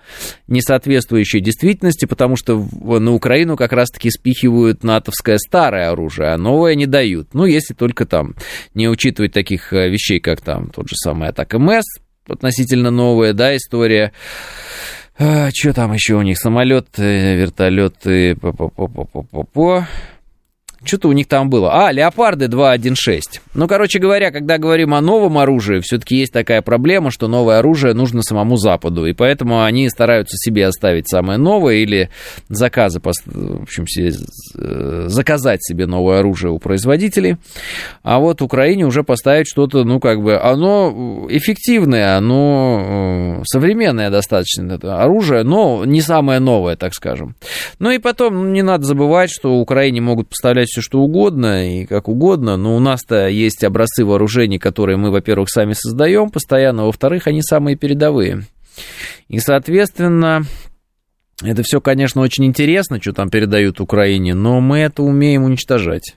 не соответствующее действительности, потому что на Украину как раз-таки спихивают натовское старое оружие, а новое не дают. Ну, если только там не учитывать таких э, вещей, как там тот же самый атак МС, относительно новая, да, история. А, что там еще у них? Самолеты, вертолеты, по-по-по-по-по-по. Что-то у них там было. А, Леопарды 2.1.6. Ну, короче говоря, когда говорим о новом оружии, все-таки есть такая проблема, что новое оружие нужно самому Западу. И поэтому они стараются себе оставить самое новое или заказы, в общем, э, заказать себе новое оружие у производителей. А вот Украине уже поставить что-то, ну, как бы, оно эффективное, оно э, современное достаточно это оружие, но не самое новое, так скажем. Ну и потом, не надо забывать, что Украине могут поставлять все что угодно и как угодно, но у нас-то есть образцы вооружений, которые мы, во-первых, сами создаем постоянно, во-вторых, они самые передовые. И, соответственно, это все, конечно, очень интересно, что там передают Украине, но мы это умеем уничтожать.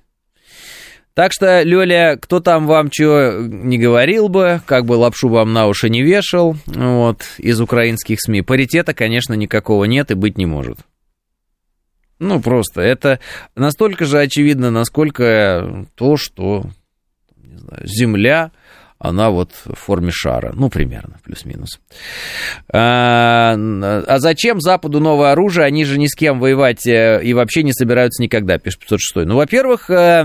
Так что, Лёля, кто там вам что не говорил бы, как бы лапшу вам на уши не вешал, вот, из украинских СМИ, паритета, конечно, никакого нет и быть не может. Ну, просто это настолько же очевидно, насколько то, что не знаю, Земля она вот в форме шара, ну, примерно, плюс-минус. А, а зачем Западу новое оружие? Они же ни с кем воевать э, и вообще не собираются никогда, пишет 506. Ну, во-первых, э,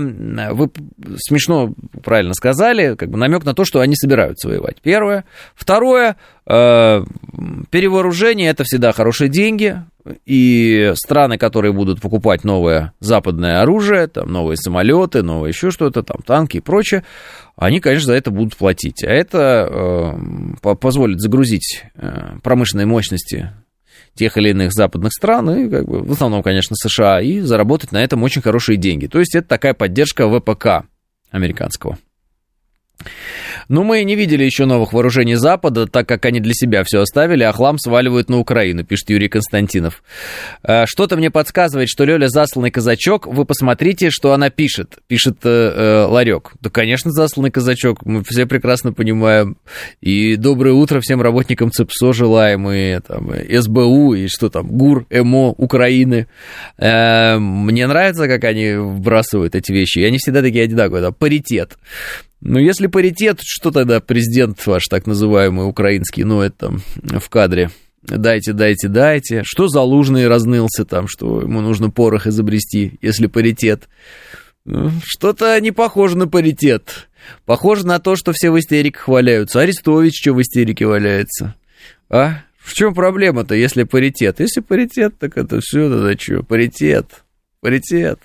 вы смешно правильно сказали, как бы намек на то, что они собираются воевать. Первое. Второе, перевооружение это всегда хорошие деньги, и страны, которые будут покупать новое западное оружие, там новые самолеты, новое еще что-то, там танки и прочее, они, конечно, за это будут платить. А это э, позволит загрузить э, промышленные мощности тех или иных западных стран, и, как бы, в основном, конечно, США, и заработать на этом очень хорошие деньги. То есть это такая поддержка ВПК американского. Но мы не видели еще новых вооружений Запада, так как они для себя все оставили, а хлам сваливают на Украину, пишет Юрий Константинов. «Э, что-то мне подсказывает, что Лёля засланный казачок. Вы посмотрите, что она пишет, пишет э, э, Ларек. Да, конечно, засланный казачок, мы все прекрасно понимаем. И доброе утро всем работникам ЦИПСО желаем, и там, СБУ, и что там, ГУР, ЭМО, Украины. Э, мне нравится, как они вбрасывают эти вещи, и они всегда такие одинаковые, да, паритет. Ну, если паритет, что тогда президент ваш так называемый украинский, ну, это в кадре? Дайте, дайте, дайте. Что Залужный разнылся там, что ему нужно порох изобрести, если паритет? Ну, что-то не похоже на паритет. Похоже на то, что все в истериках валяются. Арестович что в истерике валяется? А? В чем проблема-то, если паритет? Если паритет, так это все, тогда что? Паритет. Паритет.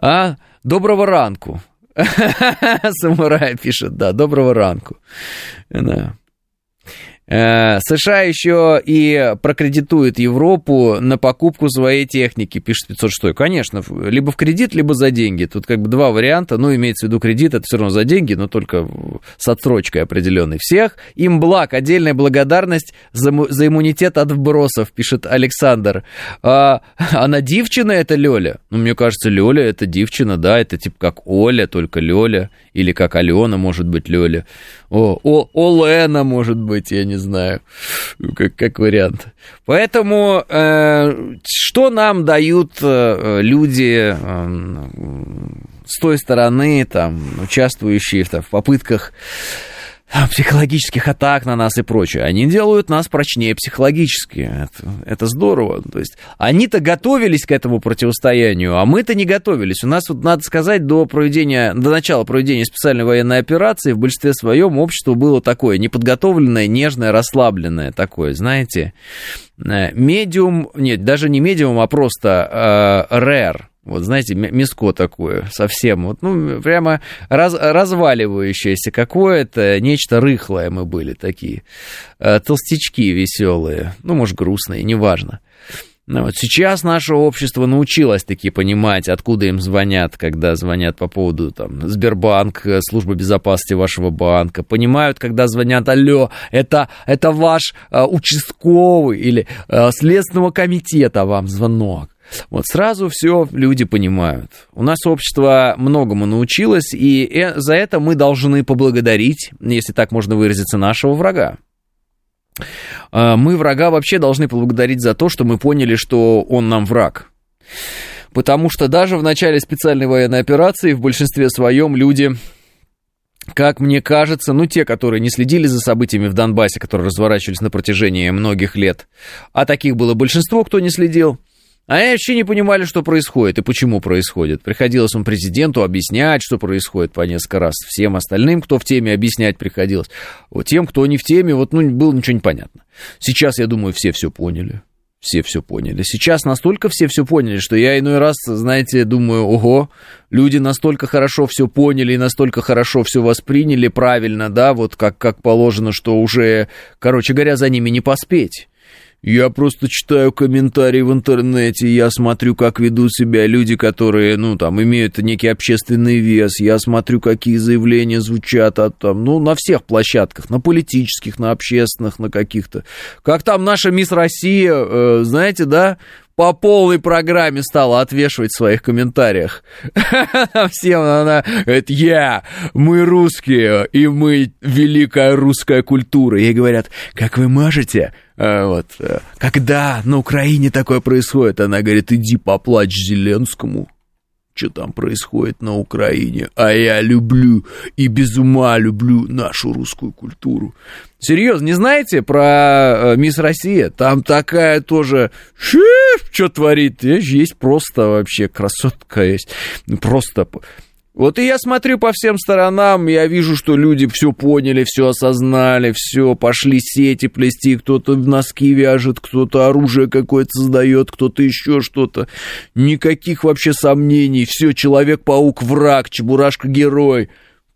А? Доброго ранку. [laughs] Самурай пишет, да, доброго ранку. Да. Э, США еще и прокредитует Европу на покупку своей техники, пишет 506. Конечно, либо в кредит, либо за деньги. Тут как бы два варианта. Ну, имеется в виду кредит, это все равно за деньги, но только с отсрочкой определенной. Всех им благ, отдельная благодарность за, за иммунитет от вбросов, пишет Александр. А, [laughs] она дивчина это Лёля? Ну, мне кажется, Лёля это дивчина, да, это типа как Оля, только Лёля. Или как Алена, может быть, Лёля. О, о, Олена, может быть, я не знаю, как, как вариант. Поэтому э, что нам дают э, люди э, с той стороны, там, участвующие там, в попытках психологических атак на нас и прочее. Они делают нас прочнее психологически. Это, это здорово. То есть они-то готовились к этому противостоянию, а мы-то не готовились. У нас, вот, надо сказать, до проведения, до начала проведения специальной военной операции в большинстве своем общество было такое неподготовленное, нежное, расслабленное такое, знаете. Э, медиум, нет, даже не медиум, а просто э, rare вот, знаете, миско такое, совсем, вот, ну, прямо раз, разваливающееся какое-то, нечто рыхлое мы были такие. Э, толстячки веселые, ну, может, грустные, неважно. Ну, вот сейчас наше общество научилось таки понимать, откуда им звонят, когда звонят по поводу там, Сбербанк, э, служба безопасности вашего банка. Понимают, когда звонят, алло, это, это ваш э, участковый или э, следственного комитета вам звонок. Вот сразу все люди понимают. У нас общество многому научилось, и э, за это мы должны поблагодарить, если так можно выразиться, нашего врага. А, мы врага вообще должны поблагодарить за то, что мы поняли, что он нам враг. Потому что даже в начале специальной военной операции в большинстве своем люди как мне кажется, ну, те, которые не следили за событиями в Донбассе, которые разворачивались на протяжении многих лет, а таких было большинство, кто не следил, они вообще не понимали, что происходит и почему происходит. Приходилось им президенту объяснять, что происходит по несколько раз. Всем остальным, кто в теме, объяснять приходилось. Вот тем, кто не в теме, вот, ну, было ничего не понятно. Сейчас, я думаю, все все поняли все все поняли. Сейчас настолько все все поняли, что я иной раз, знаете, думаю, ого, люди настолько хорошо все поняли и настолько хорошо все восприняли правильно, да, вот как, как положено, что уже, короче говоря, за ними не поспеть. Я просто читаю комментарии в интернете, я смотрю, как ведут себя люди, которые, ну, там, имеют некий общественный вес, я смотрю, какие заявления звучат от, там, ну, на всех площадках, на политических, на общественных, на каких-то. Как там наша мисс Россия, э, знаете, да, по полной программе стала отвешивать в своих комментариях. [laughs] Всем она говорит, я, мы русские, и мы великая русская культура. Ей говорят, как вы можете, вот, э, когда на Украине такое происходит, она говорит, иди поплачь Зеленскому что там происходит на Украине, а я люблю и без ума люблю нашу русскую культуру. Серьезно, не знаете про э, Мисс Россия? Там такая тоже, что творит, есть просто вообще красотка есть, просто вот и я смотрю по всем сторонам, я вижу, что люди все поняли, все осознали, все, пошли сети плести, кто-то носки вяжет, кто-то оружие какое-то создает, кто-то еще что-то. Никаких вообще сомнений, все, Человек-паук враг, Чебурашка герой.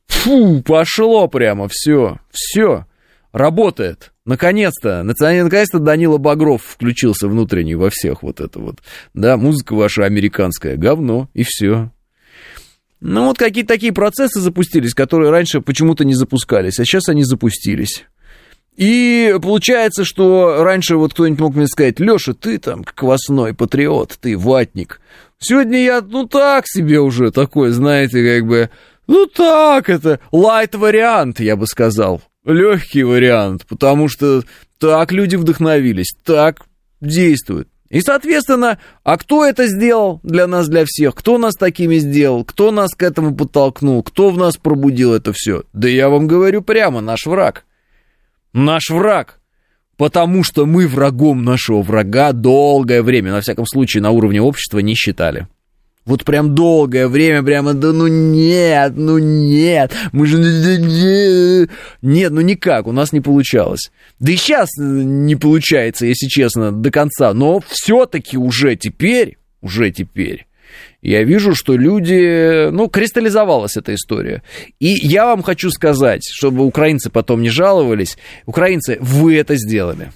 Фу, пошло прямо, все, все, работает. Наконец-то, наконец-то Данила Багров включился внутренний во всех вот это вот. Да, музыка ваша американская, говно, и все. Ну, вот какие-то такие процессы запустились, которые раньше почему-то не запускались, а сейчас они запустились. И получается, что раньше вот кто-нибудь мог мне сказать, Леша, ты там квасной патриот, ты ватник. Сегодня я, ну так себе уже такой, знаете, как бы, ну так это, лайт-вариант, я бы сказал. Легкий вариант, потому что так люди вдохновились, так действуют. И, соответственно, а кто это сделал для нас, для всех? Кто нас такими сделал? Кто нас к этому подтолкнул? Кто в нас пробудил это все? Да я вам говорю прямо, наш враг. Наш враг. Потому что мы врагом нашего врага долгое время, на всяком случае, на уровне общества не считали. Вот прям долгое время, прямо, да ну нет, ну нет, мы же... Нет, ну никак, у нас не получалось. Да и сейчас не получается, если честно, до конца. Но все-таки уже теперь, уже теперь, я вижу, что люди, ну, кристаллизовалась эта история. И я вам хочу сказать, чтобы украинцы потом не жаловались, украинцы, вы это сделали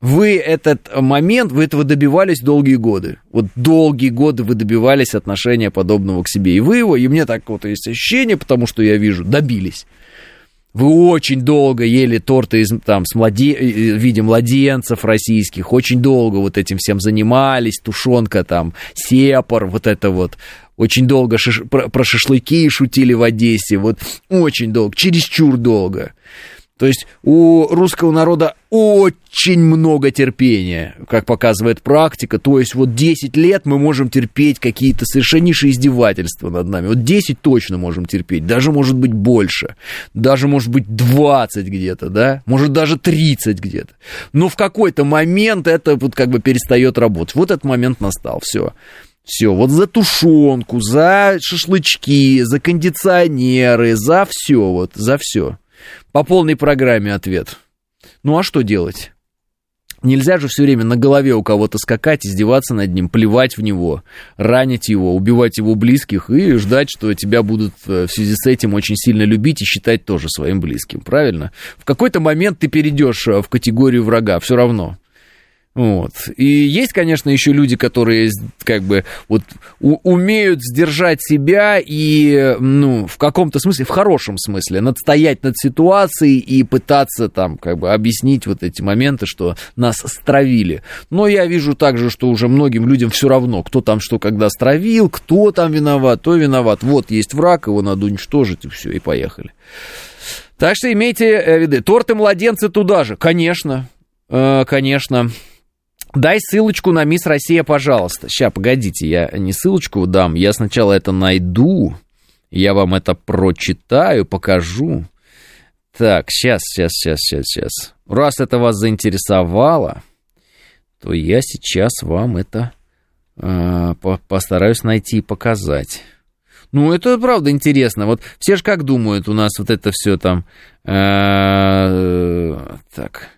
вы этот момент, вы этого добивались долгие годы. Вот долгие годы вы добивались отношения подобного к себе. И вы его, и мне так вот есть ощущение, потому что я вижу, добились. Вы очень долго ели торты из, там, с младе... Э, в виде младенцев российских, очень долго вот этим всем занимались, тушенка там, сепар, вот это вот. Очень долго шиш... про шашлыки шутили в Одессе, вот очень долго, чересчур долго. То есть у русского народа очень много терпения, как показывает практика. То есть вот 10 лет мы можем терпеть какие-то совершеннейшие издевательства над нами. Вот 10 точно можем терпеть, даже может быть больше. Даже может быть 20 где-то, да? Может даже 30 где-то. Но в какой-то момент это вот как бы перестает работать. Вот этот момент настал, все. Все, вот за тушенку, за шашлычки, за кондиционеры, за все, вот, за все. По полной программе ответ. Ну а что делать? Нельзя же все время на голове у кого-то скакать, издеваться над ним, плевать в него, ранить его, убивать его близких и ждать, что тебя будут э, в связи с этим очень сильно любить и считать тоже своим близким, правильно? В какой-то момент ты перейдешь э, в категорию врага, все равно. Вот. И есть, конечно, еще люди, которые как бы вот у- умеют сдержать себя и, ну, в каком-то смысле, в хорошем смысле, надстоять над ситуацией и пытаться там как бы объяснить вот эти моменты, что нас стравили. Но я вижу также, что уже многим людям все равно, кто там что когда стравил, кто там виноват, то виноват. Вот есть враг, его надо уничтожить, и все, и поехали. Так что имейте э, в виду. Торты младенцы туда же, конечно, э, конечно. Дай ссылочку на Мисс Россия, пожалуйста. Сейчас, погодите, я не ссылочку дам, я сначала это найду. Я вам это прочитаю, покажу. Так, сейчас, сейчас, сейчас, сейчас, сейчас. Раз это вас заинтересовало, то я сейчас вам это э, постараюсь найти и показать. Ну, это правда интересно. Вот все же как думают, у нас вот это все там... Э, так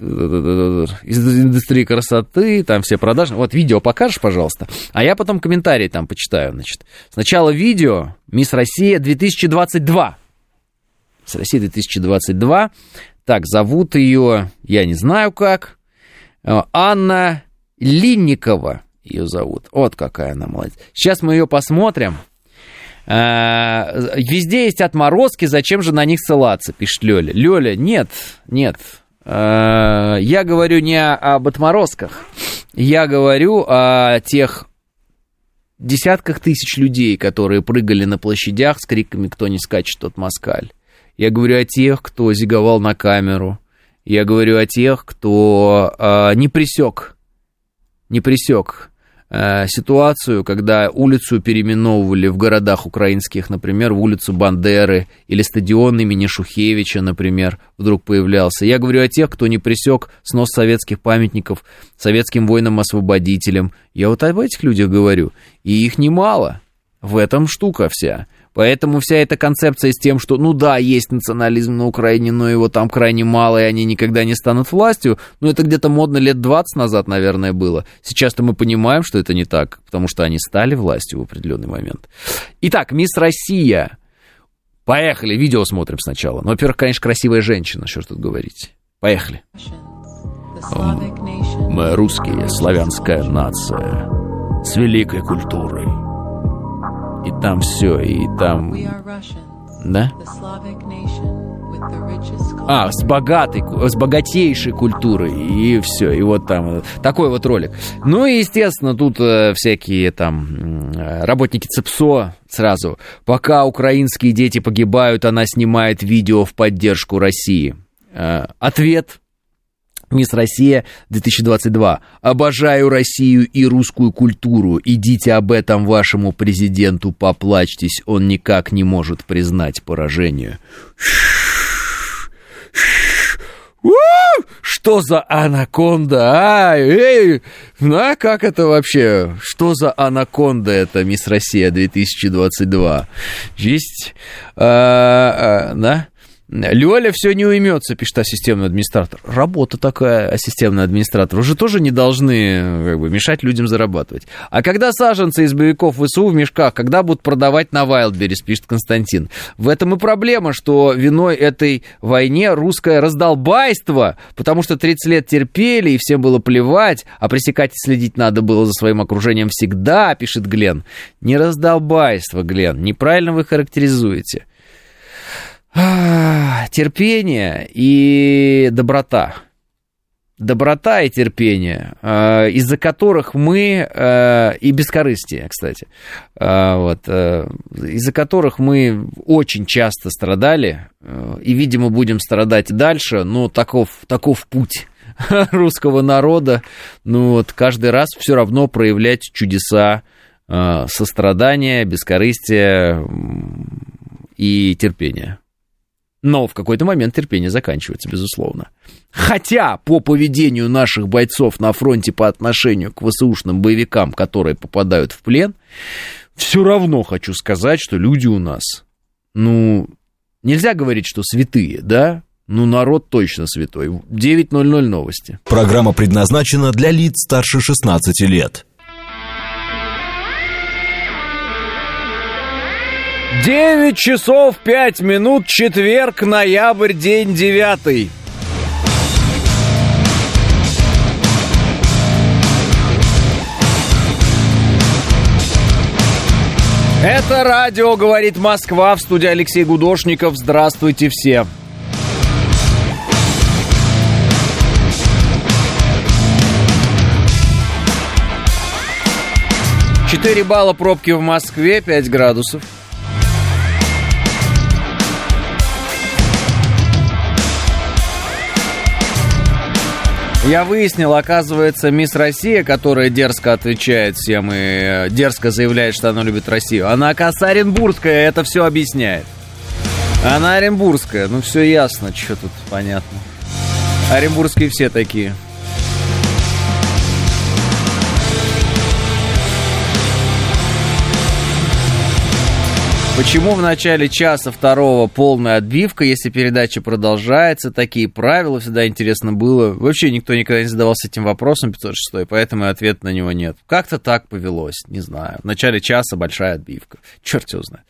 из индустрии красоты, там все продажи. Вот видео покажешь, пожалуйста, а я потом комментарии там почитаю, значит. Сначала видео «Мисс Россия 2022». «Мисс Россия 2022». Так, зовут ее, я не знаю как, э, Анна Линникова ее зовут. Вот какая она молодец. Сейчас мы ее посмотрим. Э, везде есть отморозки, зачем же на них ссылаться, пишет Лёля. Лёля, нет, нет, я говорю не об отморозках, я говорю о тех десятках тысяч людей, которые прыгали на площадях с криками «Кто не скачет, тот москаль». Я говорю о тех, кто зиговал на камеру. Я говорю о тех, кто э, не присек, не присек Э, ситуацию, когда улицу переименовывали в городах украинских, например, в улицу Бандеры или стадион имени Шухевича, например, вдруг появлялся. Я говорю о тех, кто не пресек снос советских памятников советским воинам-освободителям. Я вот об этих людях говорю. И их немало. В этом штука вся. Поэтому вся эта концепция с тем, что, ну да, есть национализм на Украине, но его там крайне мало, и они никогда не станут властью, ну это где-то модно лет 20 назад, наверное, было. Сейчас-то мы понимаем, что это не так, потому что они стали властью в определенный момент. Итак, Мисс Россия. Поехали, видео смотрим сначала. Ну, во-первых, конечно, красивая женщина, что тут говорить. Поехали. Мы русские, славянская нация с великой культурой и там все, и там... Да? А, с богатой, с богатейшей культурой, и все, и вот там такой вот ролик. Ну и, естественно, тут э, всякие там работники ЦЕПСО сразу. Пока украинские дети погибают, она снимает видео в поддержку России. Э, ответ Мисс Россия 2022. Обожаю Россию и русскую культуру. Идите об этом вашему президенту, поплачьтесь. Он никак не может признать поражение. Что за анаконда? А, эй, а как это вообще? Что за анаконда это, Мисс Россия 2022? Есть, а, а, да? Лёля все не уймется, пишет ассистентный администратор. Работа такая, ассистентный администратор. Уже тоже не должны как бы, мешать людям зарабатывать. А когда саженцы из боевиков ВСУ в мешках, когда будут продавать на Wildberries, пишет Константин. В этом и проблема, что виной этой войне русское раздолбайство, потому что 30 лет терпели, и всем было плевать, а пресекать и следить надо было за своим окружением всегда, пишет Глен. Не раздолбайство, Глен, неправильно вы характеризуете терпение и доброта. Доброта и терпение, э, из-за которых мы, э, и бескорыстие, кстати, э, вот, из-за которых мы очень часто страдали, и, видимо, будем страдать дальше, но таков, таков путь [laughs] русского народа, ну вот, каждый раз все равно проявлять чудеса сострадания, бескорыстия и терпения. Но в какой-то момент терпение заканчивается, безусловно. Хотя по поведению наших бойцов на фронте по отношению к ВСУшным боевикам, которые попадают в плен, все равно хочу сказать, что люди у нас, ну, нельзя говорить, что святые, да? Ну, народ точно святой. 9.00 новости. Программа предназначена для лиц старше 16 лет. 9 часов 5 минут, четверг, ноябрь, день девятый. Это радио «Говорит Москва» в студии Алексей Гудошников. Здравствуйте все. Четыре балла пробки в Москве, 5 градусов. Я выяснил, оказывается, мисс Россия, которая дерзко отвечает всем и э, дерзко заявляет, что она любит Россию, она, оказывается, Оренбургская, это все объясняет. Она Оренбургская, ну все ясно, что тут понятно. Оренбургские все такие. Почему в начале часа второго полная отбивка, если передача продолжается? Такие правила всегда интересно было. Вообще никто никогда не задавался этим вопросом 506, поэтому ответа на него нет. Как-то так повелось, не знаю. В начале часа большая отбивка. Черт его знает.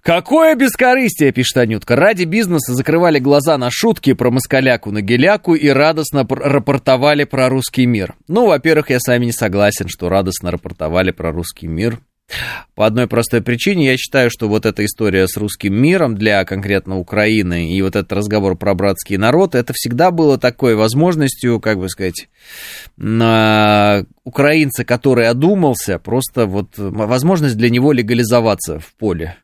Какое бескорыстие, пишет Анютка. Ради бизнеса закрывали глаза на шутки про москаляку на геляку и радостно рапортовали про русский мир. Ну, во-первых, я с вами не согласен, что радостно рапортовали про русский мир. По одной простой причине, я считаю, что вот эта история с русским миром для конкретно Украины и вот этот разговор про братский народ, это всегда было такой возможностью, как бы сказать, украинца, который одумался, просто вот возможность для него легализоваться в поле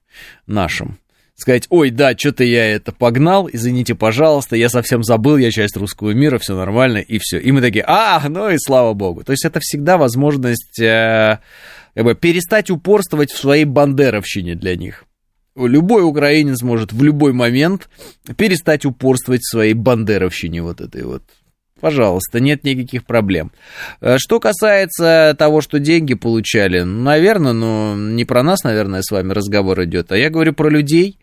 нашем сказать, ой, да, что-то я это погнал, извините, пожалуйста, я совсем забыл, я часть русского мира, все нормально, и все. И мы такие, а, ну и слава богу. То есть это всегда возможность э, как бы, перестать упорствовать в своей бандеровщине для них. Любой украинец может в любой момент перестать упорствовать в своей бандеровщине вот этой вот. Пожалуйста, нет никаких проблем. Э, что касается того, что деньги получали, наверное, ну, не про нас, наверное, с вами разговор идет, а я говорю про людей,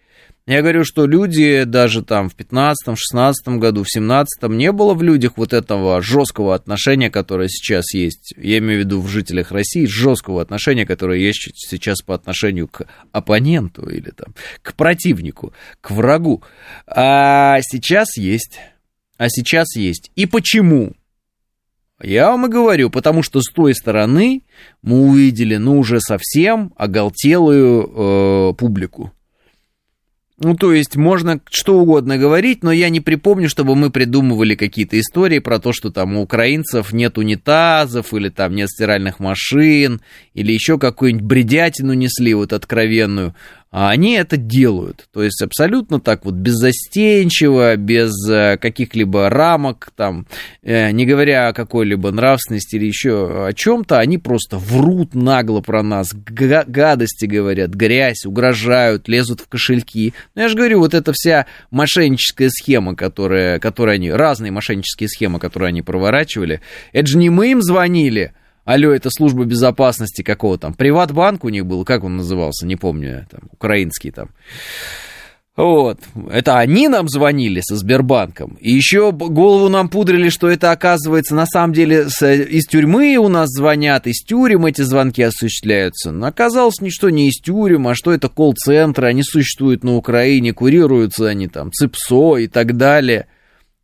я говорю, что люди даже там в 15 16 году, в 17 не было в людях вот этого жесткого отношения, которое сейчас есть. Я имею в виду в жителях России, жесткого отношения, которое есть сейчас по отношению к оппоненту или там к противнику, к врагу. А сейчас есть. А сейчас есть. И почему? Я вам и говорю, потому что с той стороны мы увидели, ну, уже совсем оголтелую э, публику. Ну, то есть можно что угодно говорить, но я не припомню, чтобы мы придумывали какие-то истории про то, что там у украинцев нет унитазов, или там нет стиральных машин, или еще какую-нибудь бредятину несли вот откровенную а они это делают. То есть абсолютно так вот беззастенчиво, без э, каких-либо рамок, там, э, не говоря о какой-либо нравственности или еще о чем-то, они просто врут нагло про нас, гадости говорят, грязь, угрожают, лезут в кошельки. Ну, я же говорю, вот эта вся мошенническая схема, которая, которую они, разные мошеннические схемы, которые они проворачивали, это же не мы им звонили, алло, это служба безопасности какого там, Приватбанк у них был, как он назывался, не помню, там, украинский там. Вот, это они нам звонили со Сбербанком, и еще голову нам пудрили, что это оказывается на самом деле с, из тюрьмы у нас звонят, из тюрем эти звонки осуществляются. Но оказалось, ничто не из тюрем, а что это колл-центры, они существуют на Украине, курируются они там, ЦИПСО и так далее.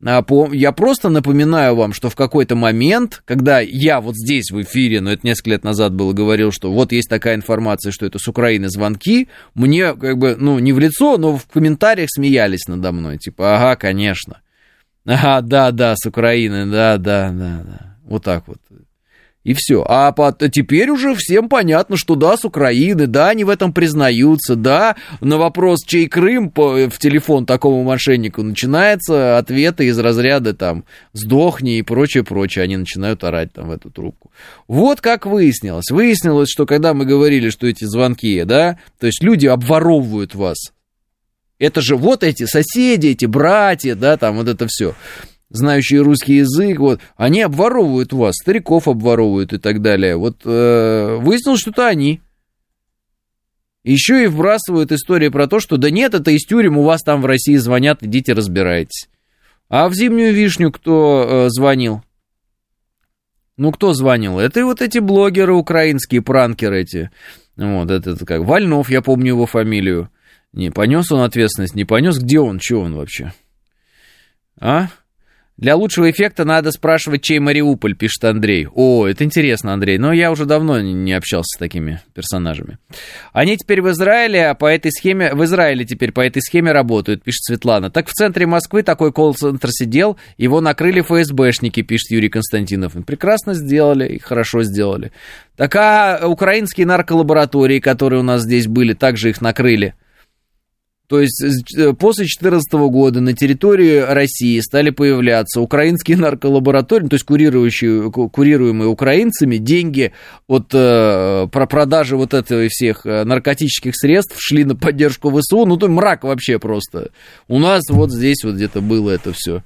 А я просто напоминаю вам, что в какой-то момент, когда я вот здесь в эфире, но это несколько лет назад было, говорил, что вот есть такая информация, что это с Украины звонки, мне как бы, ну, не в лицо, но в комментариях смеялись надо мной. Типа, ага, конечно. Ага, да, да, с Украины, да, да, да, да. Вот так вот. И все. А теперь уже всем понятно, что да, с Украины, да, они в этом признаются, да, на вопрос, чей Крым в телефон такому мошеннику, начинается ответы из разряда там «сдохни» и прочее, прочее. Они начинают орать там в эту трубку. Вот как выяснилось. Выяснилось, что когда мы говорили, что эти звонки, да, то есть люди обворовывают вас. Это же вот эти соседи, эти братья, да, там вот это все знающие русский язык, вот, они обворовывают вас, стариков обворовывают и так далее. Вот э, выяснилось, что это они. Еще и вбрасывают истории про то, что да нет, это из тюрем, у вас там в России звонят, идите разбирайтесь. А в зимнюю вишню кто э, звонил? Ну, кто звонил? Это вот эти блогеры украинские, пранкеры эти. Вот, это, как, Вольнов, я помню его фамилию. Не, понес он ответственность, не понес, где он, что он вообще? А? Для лучшего эффекта надо спрашивать, чей Мариуполь, пишет Андрей. О, это интересно, Андрей, но я уже давно не общался с такими персонажами. Они теперь в Израиле, а по этой схеме, в Израиле теперь по этой схеме работают, пишет Светлана. Так в центре Москвы такой колл-центр сидел, его накрыли ФСБшники, пишет Юрий Константинов. Прекрасно сделали и хорошо сделали. Так а украинские нарколаборатории, которые у нас здесь были, также их накрыли. То есть э, после 2014 года на территории России стали появляться украинские нарколаборатории, то есть курирующие, курируемые украинцами, деньги от э, про продажи вот этого всех э, наркотических средств шли на поддержку ВСУ. Ну, то мрак вообще просто. У нас вот здесь вот где-то было это все.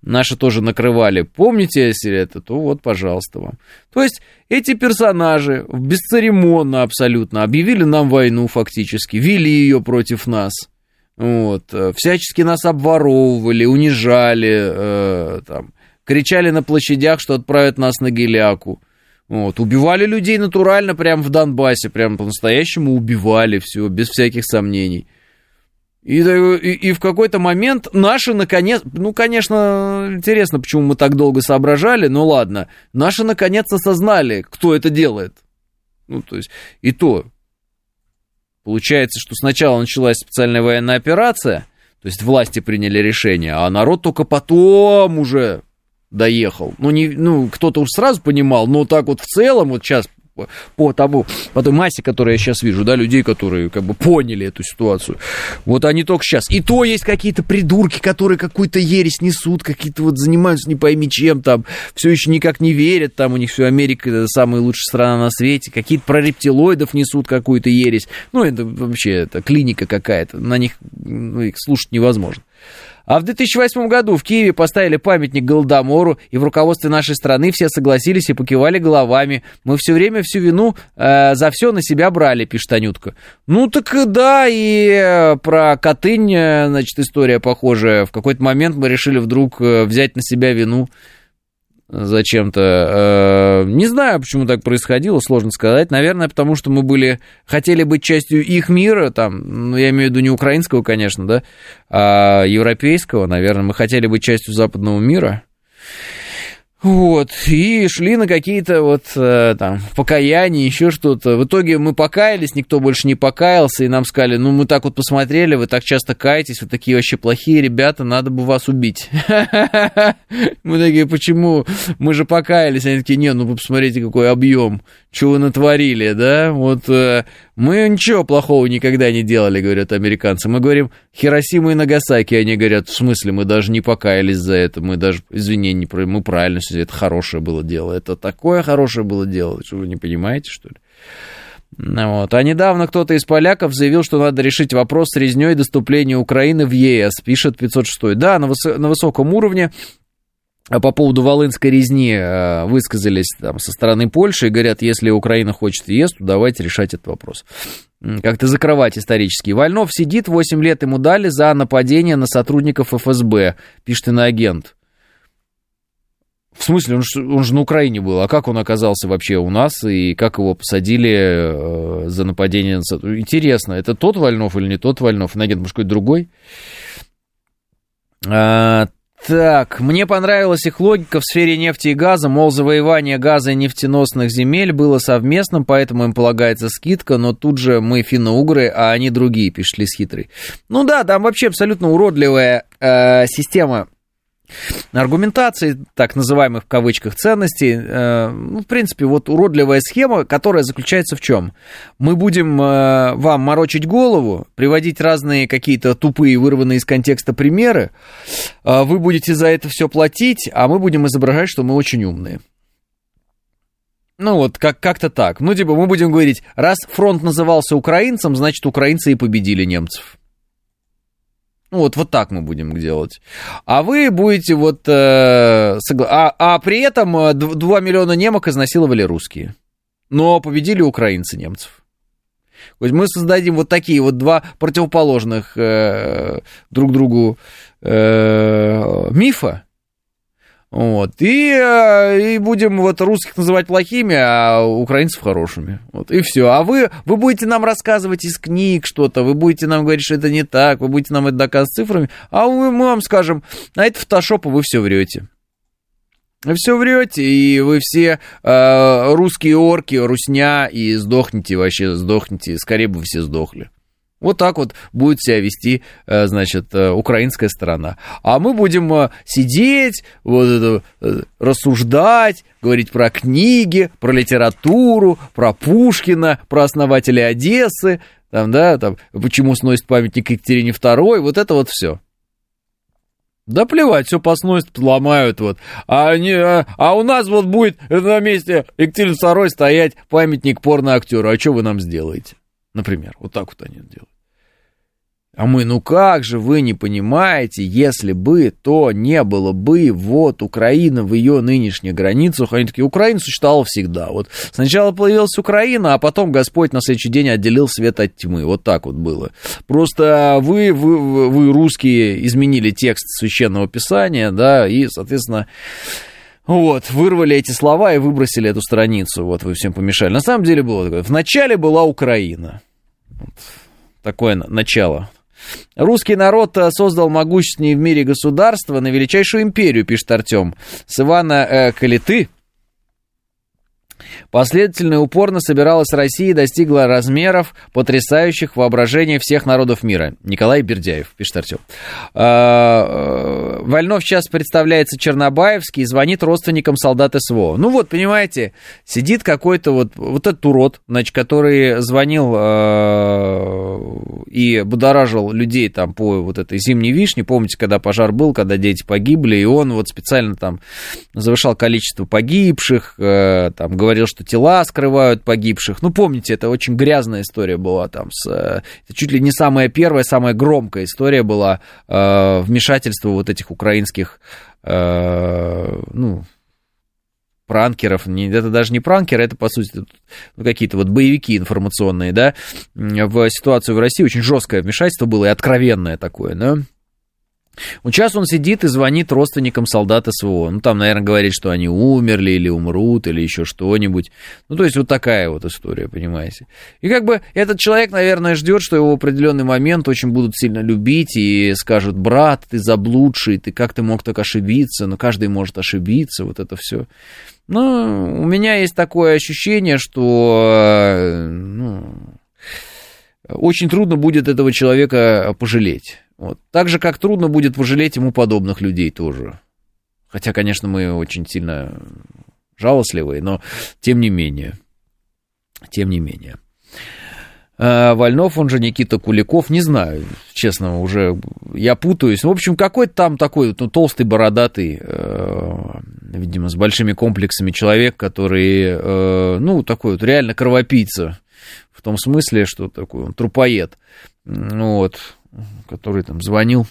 Наши тоже накрывали. Помните, если это, то вот, пожалуйста вам. То есть эти персонажи бесцеремонно абсолютно объявили нам войну фактически, вели ее против нас – вот, э, всячески нас обворовывали, унижали, э, там, кричали на площадях, что отправят нас на геляку. Вот, убивали людей натурально прямо в Донбассе, прям по-настоящему убивали все, без всяких сомнений. И, и, и в какой-то момент наши наконец, ну, конечно, интересно, почему мы так долго соображали, но ладно, наши наконец осознали, кто это делает. Ну, то есть, и то, Получается, что сначала началась специальная военная операция, то есть власти приняли решение, а народ только потом уже доехал. Ну, не, ну кто-то уж сразу понимал, но так вот в целом, вот сейчас по тому, по той массе, которую я сейчас вижу, да, людей, которые как бы поняли эту ситуацию. Вот они только сейчас. И то есть какие-то придурки, которые какую-то ересь несут, какие-то вот занимаются не пойми чем там, все еще никак не верят, там у них все Америка самая лучшая страна на свете, какие-то про рептилоидов несут какую-то ересь. Ну, это вообще это клиника какая-то, на них ну, их слушать невозможно. А в 2008 году в Киеве поставили памятник Голодомору, и в руководстве нашей страны все согласились и покивали головами. Мы все время всю вину э, за все на себя брали, пишет Анютка. Ну так да, и э, про Катынь, э, значит, история похожая. В какой-то момент мы решили вдруг э, взять на себя вину зачем-то. Э, не знаю, почему так происходило, сложно сказать. Наверное, потому что мы были, хотели быть частью их мира, там, ну, я имею в виду не украинского, конечно, да, а европейского, наверное, мы хотели быть частью западного мира. Вот, и шли на какие-то вот э, там покаяния, еще что-то. В итоге мы покаялись, никто больше не покаялся, и нам сказали, ну мы так вот посмотрели, вы так часто каетесь, вы такие вообще плохие ребята, надо бы вас убить. [laughs] Мы такие, почему? Мы же покаялись. Они такие, не, ну вы посмотрите, какой объем, что вы натворили, да? Вот э, мы ничего плохого никогда не делали, говорят американцы. Мы говорим Хиросима и Нагасаки, они говорят, в смысле, мы даже не покаялись за это, мы даже извинения, мы правильно все это хорошее было дело. Это такое хорошее было дело, что вы не понимаете, что ли? Ну вот. А недавно кто-то из поляков заявил, что надо решить вопрос с резней доступления Украины в ЕС, пишет 506. Да, на, выс- на высоком уровне а по поводу Волынской резни э, высказались там со стороны Польши и говорят, если Украина хочет ЕС, то давайте решать этот вопрос. Как-то закрывать исторически. Вольнов сидит, 8 лет ему дали за нападение на сотрудников ФСБ, пишет иноагент. В смысле, он же, он же на Украине был, а как он оказался вообще у нас, и как его посадили э, за нападение? Интересно, это тот Вольнов или не тот Вольнов? Иноагент, может, какой-то другой? А, так, мне понравилась их логика в сфере нефти и газа, мол, завоевание газа и нефтеносных земель было совместным, поэтому им полагается скидка, но тут же мы финно-угры, а они другие, пишет Лис Хитрый. Ну да, там вообще абсолютно уродливая э, система аргументации, так называемых в кавычках ценностей, э, ну, в принципе, вот уродливая схема, которая заключается в чем? Мы будем э, вам морочить голову, приводить разные какие-то тупые, вырванные из контекста примеры, э, вы будете за это все платить, а мы будем изображать, что мы очень умные. Ну вот, как- как-то так. Ну, типа, мы будем говорить, раз фронт назывался украинцем, значит, украинцы и победили немцев. Ну, вот, вот так мы будем делать. А вы будете вот... Э, согла... а, а при этом 2 миллиона немок изнасиловали русские. Но победили украинцы немцев. То есть мы создадим вот такие вот два противоположных э, друг другу э, мифа, вот. И, э, и будем вот русских называть плохими, а украинцев хорошими. Вот. И все. А вы, вы будете нам рассказывать из книг что-то, вы будете нам говорить, что это не так, вы будете нам это доказывать цифрами, а мы, мы вам скажем, а это фотошоп, и вы все врете. Вы все врете, и вы все э, русские орки, русня, и сдохнете вообще, сдохнете. Скорее бы все сдохли. Вот так вот будет себя вести, э, значит, э, украинская сторона. А мы будем э, сидеть, вот это, рассуждать, говорить про книги, про литературу, про Пушкина, про основателей Одессы, там, да, там, почему сносит памятник Екатерине II, вот это вот все. Да плевать, все посносят, ломают вот. А, они, а, а у нас вот будет на месте Екатерины II стоять памятник порно-актеру. А что вы нам сделаете? Например, вот так вот они делают. А мы, ну как же вы не понимаете, если бы то не было бы вот Украина в ее нынешних границах, они такие, Украина существовала всегда. Вот сначала появилась Украина, а потом Господь на следующий день отделил свет от тьмы. Вот так вот было. Просто вы, вы, вы русские, изменили текст священного писания, да, и, соответственно, вот, вырвали эти слова и выбросили эту страницу. Вот, вы всем помешали. На самом деле было такое. Вначале была Украина. Вот, такое начало. Русский народ э, создал могущественнее в мире государство на величайшую империю, пишет Артем. С Ивана э, Калиты Последовательно и упорно собиралась Россия и достигла размеров, потрясающих воображение всех народов мира. Николай Бердяев, пишет Артем. А, э, Вольнов сейчас представляется Чернобаевский и звонит родственникам солдат СВО. Ну вот, понимаете, сидит какой-то вот, вот этот урод, значит, который звонил э, и будоражил людей там по вот этой зимней вишне. Помните, когда пожар был, когда дети погибли, и он вот специально там завышал количество погибших, э, там говорил, что тела скрывают погибших. Ну, помните, это очень грязная история была там. С, это чуть ли не самая первая, самая громкая история была э, вмешательства вот этих украинских, э, ну, пранкеров, не, это даже не пранкеры, это, по сути, ну, какие-то вот боевики информационные, да, в ситуацию в России очень жесткое вмешательство было и откровенное такое, да, вот сейчас он сидит и звонит родственникам солдат СВО. Ну, там, наверное, говорит, что они умерли или умрут, или еще что-нибудь. Ну, то есть вот такая вот история, понимаете. И как бы этот человек, наверное, ждет, что его в определенный момент очень будут сильно любить и скажут, брат, ты заблудший, ты как ты мог так ошибиться? Ну, каждый может ошибиться, вот это все. Ну, у меня есть такое ощущение, что ну, очень трудно будет этого человека пожалеть. Вот. Так же, как трудно будет пожалеть ему подобных людей тоже. Хотя, конечно, мы очень сильно жалостливые, но тем не менее. Тем не менее. А, Вольнов, он же Никита Куликов, не знаю, честно, уже я путаюсь. В общем, какой-то там такой ну, толстый, бородатый, э, видимо, с большими комплексами человек, который, э, ну, такой вот реально кровопийца, в том смысле, что такой он трупоед. Вот который там звонил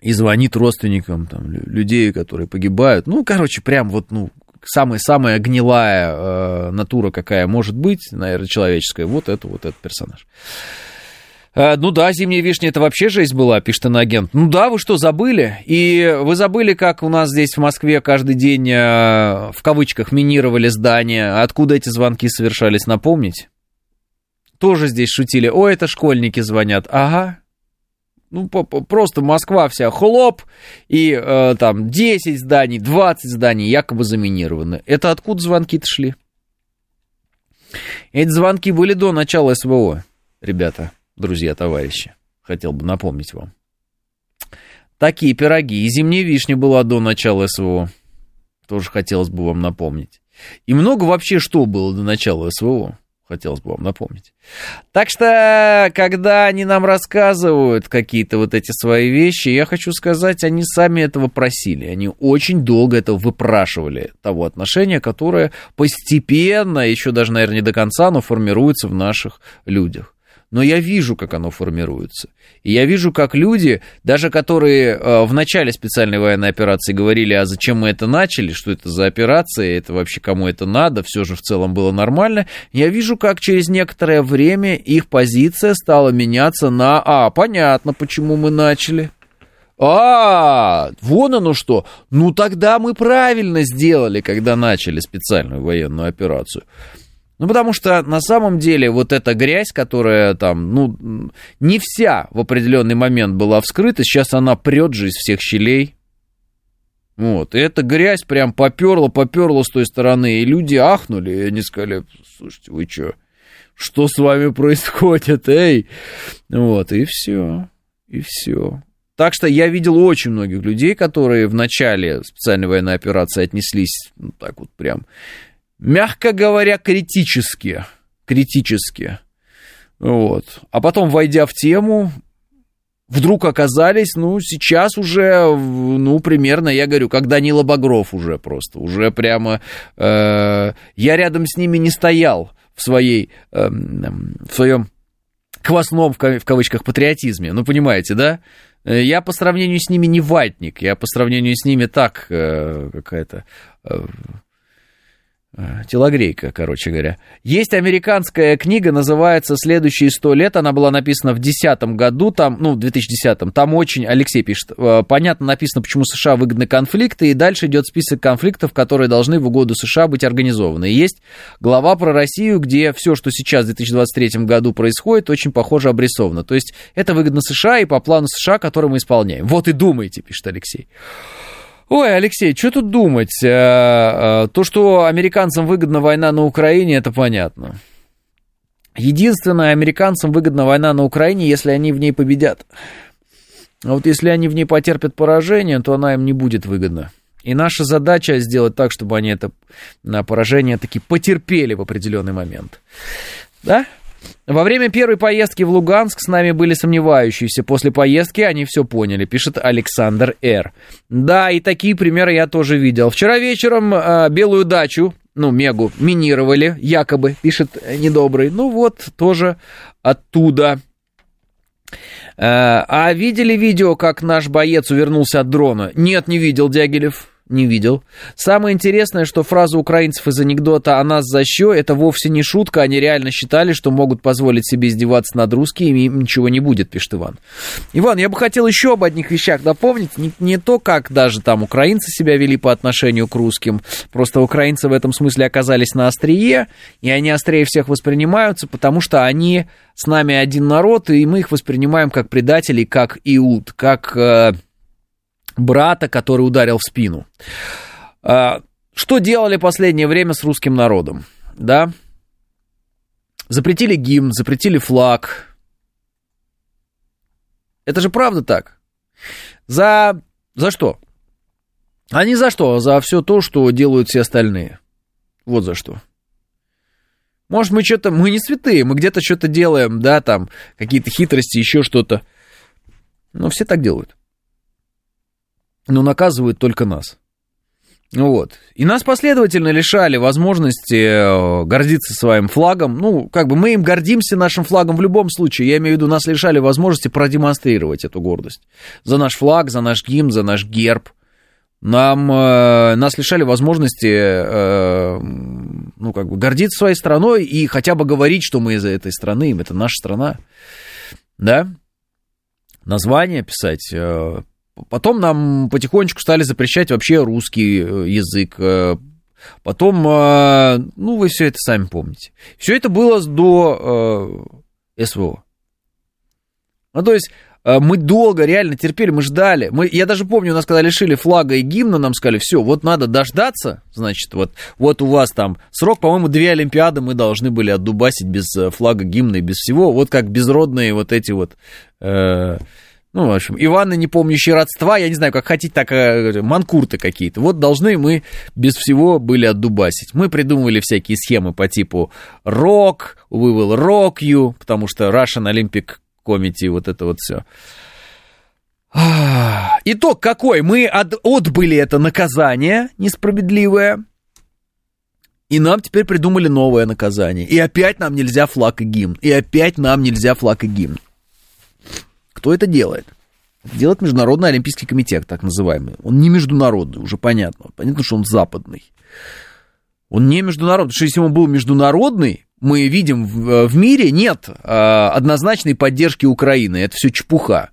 и звонит родственникам там, людей, которые погибают. Ну, короче, прям вот, ну, самая-самая гнилая э, натура, какая может быть, наверное, человеческая, вот это вот этот персонаж. Э, ну да, зимняя вишня это вообще жизнь была, пишет агент. Ну да, вы что, забыли? И вы забыли, как у нас здесь в Москве каждый день э, в кавычках минировали здания, откуда эти звонки совершались, напомнить? Тоже здесь шутили. О, это школьники звонят. Ага, ну, просто Москва вся хлоп, и э, там 10 зданий, 20 зданий якобы заминированы. Это откуда звонки-то шли? Эти звонки были до начала СВО, ребята, друзья, товарищи. Хотел бы напомнить вам. Такие пироги. И зимняя вишня была до начала СВО. Тоже хотелось бы вам напомнить. И много вообще что было до начала СВО хотелось бы вам напомнить. Так что, когда они нам рассказывают какие-то вот эти свои вещи, я хочу сказать, они сами этого просили. Они очень долго этого выпрашивали, того отношения, которое постепенно, еще даже, наверное, не до конца, но формируется в наших людях но я вижу, как оно формируется. И я вижу, как люди, даже которые э, в начале специальной военной операции говорили, а зачем мы это начали, что это за операция, это вообще кому это надо, все же в целом было нормально, я вижу, как через некоторое время их позиция стала меняться на, а, понятно, почему мы начали. А, вон оно что. Ну тогда мы правильно сделали, когда начали специальную военную операцию. Ну, потому что на самом деле вот эта грязь, которая там, ну, не вся в определенный момент была вскрыта, сейчас она прет же из всех щелей. Вот, и эта грязь прям поперла, поперла с той стороны, и люди ахнули, и они сказали, слушайте, вы что, что с вами происходит, эй? Вот, и все, и все. Так что я видел очень многих людей, которые в начале специальной военной операции отнеслись, ну, так вот прям мягко говоря, критически. Критически. Вот. А потом, войдя в тему, вдруг оказались, ну, сейчас уже, ну, примерно, я говорю, как Данила Багров уже просто, уже прямо, э, я рядом с ними не стоял в своей, э, в своем квасном, в кавычках, патриотизме, ну, понимаете, да? Э, я по сравнению с ними не ватник, я по сравнению с ними так, э, какая-то... Э, телогрейка, короче говоря. Есть американская книга, называется «Следующие сто лет». Она была написана в 2010 году, там, ну, в 2010. Там очень, Алексей пишет, э, понятно написано, почему США выгодны конфликты, и дальше идет список конфликтов, которые должны в угоду США быть организованы. И есть глава про Россию, где все, что сейчас в 2023 году происходит, очень похоже обрисовано. То есть это выгодно США и по плану США, который мы исполняем. Вот и думайте, пишет Алексей. Ой, Алексей, что тут думать? Э, э, то, что американцам выгодна война на Украине, это понятно. Единственное, американцам выгодна война на Украине, если они в ней победят. А вот если они в ней потерпят поражение, то она им не будет выгодна. И наша задача сделать так, чтобы они это поражение таки потерпели в определенный момент. Да? Во время первой поездки в Луганск с нами были сомневающиеся. После поездки они все поняли, пишет Александр Р. Да, и такие примеры я тоже видел. Вчера вечером э, Белую дачу, ну, Мегу, минировали, якобы, пишет недобрый. Ну вот, тоже оттуда. Э, а видели видео, как наш боец увернулся от дрона? Нет, не видел, Дягилев не видел. Самое интересное, что фраза украинцев из анекдота «А нас за що» это вовсе не шутка, они реально считали, что могут позволить себе издеваться над русскими, им ничего не будет, пишет Иван. Иван, я бы хотел еще об одних вещах напомнить, не, не то, как даже там украинцы себя вели по отношению к русским, просто украинцы в этом смысле оказались на острие, и они острее всех воспринимаются, потому что они с нами один народ, и мы их воспринимаем как предателей, как Иуд, как... Брата, который ударил в спину. А, что делали последнее время с русским народом? Да? Запретили гимн, запретили флаг. Это же правда так. За, за что? А не за что, а за все то, что делают все остальные. Вот за что. Может, мы что-то... Мы не святые, мы где-то что-то делаем, да, там, какие-то хитрости, еще что-то. Но все так делают но наказывают только нас. Вот. И нас последовательно лишали возможности э, гордиться своим флагом. Ну, как бы мы им гордимся нашим флагом в любом случае. Я имею в виду, нас лишали возможности продемонстрировать эту гордость. За наш флаг, за наш гимн, за наш герб. Нам, э, нас лишали возможности, э, ну, как бы, гордиться своей страной и хотя бы говорить, что мы из этой страны, это наша страна. Да? Название писать, э, Потом нам потихонечку стали запрещать вообще русский э, язык. Э, потом, э, ну, вы все это сами помните. Все это было до СВО. Ну, то есть мы долго реально терпели, мы ждали. Мы, я даже помню, нас когда лишили флага и гимна, нам сказали, все, вот надо дождаться, значит, вот, вот у вас там срок, по-моему, две Олимпиады мы должны были отдубасить без флага, гимна и без всего, вот как безродные вот эти вот... Э, ну, в общем, Иваны, не помнящие родства, я не знаю, как хотите, так э, манкурты какие-то. Вот должны мы без всего были отдубасить. Мы придумывали всякие схемы по типу рок, we will rock you, потому что Russian Olympic Committee, вот это вот все. Итог какой? Мы от, отбыли это наказание несправедливое, и нам теперь придумали новое наказание. И опять нам нельзя флаг и гимн. И опять нам нельзя флаг и гимн. Кто это делает? делает Международный Олимпийский комитет, так называемый. Он не международный, уже понятно. Понятно, что он западный. Он не международный. Потому что если он был международный, мы видим в, э, мире нет а, однозначной поддержки Украины. Это все чепуха.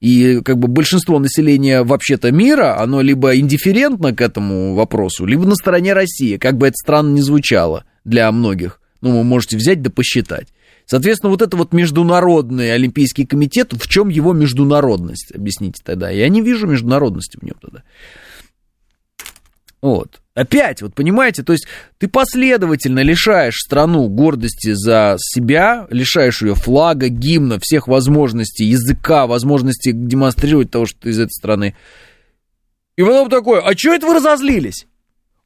И как бы большинство населения вообще-то мира, оно либо индифферентно к этому вопросу, либо на стороне России, как бы это странно не звучало для многих. Ну, вы можете взять да посчитать. Соответственно, вот это вот международный Олимпийский комитет, в чем его международность, объясните тогда. Я не вижу международности в нем тогда. Вот. Опять, вот понимаете, то есть ты последовательно лишаешь страну гордости за себя, лишаешь ее флага, гимна, всех возможностей, языка, возможности демонстрировать того, что ты из этой страны. И потом такой, а что это вы разозлились?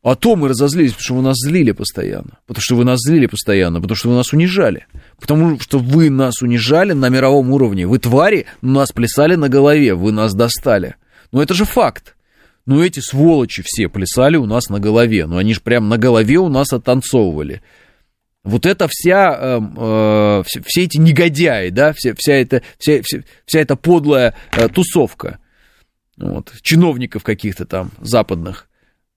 А то мы разозлились, потому что вы нас злили постоянно. Потому что вы нас злили постоянно, потому что вы нас унижали. Потому что вы нас унижали на мировом уровне. Вы твари, нас плясали на голове, вы нас достали. Ну это же факт. Ну эти сволочи все плясали у нас на голове. Ну они же прям на голове у нас оттанцовывали. Вот это вся, э, э, все, все эти негодяи, да, вся, вся, эта, вся, вся, вся эта подлая э, тусовка вот, чиновников каких-то там западных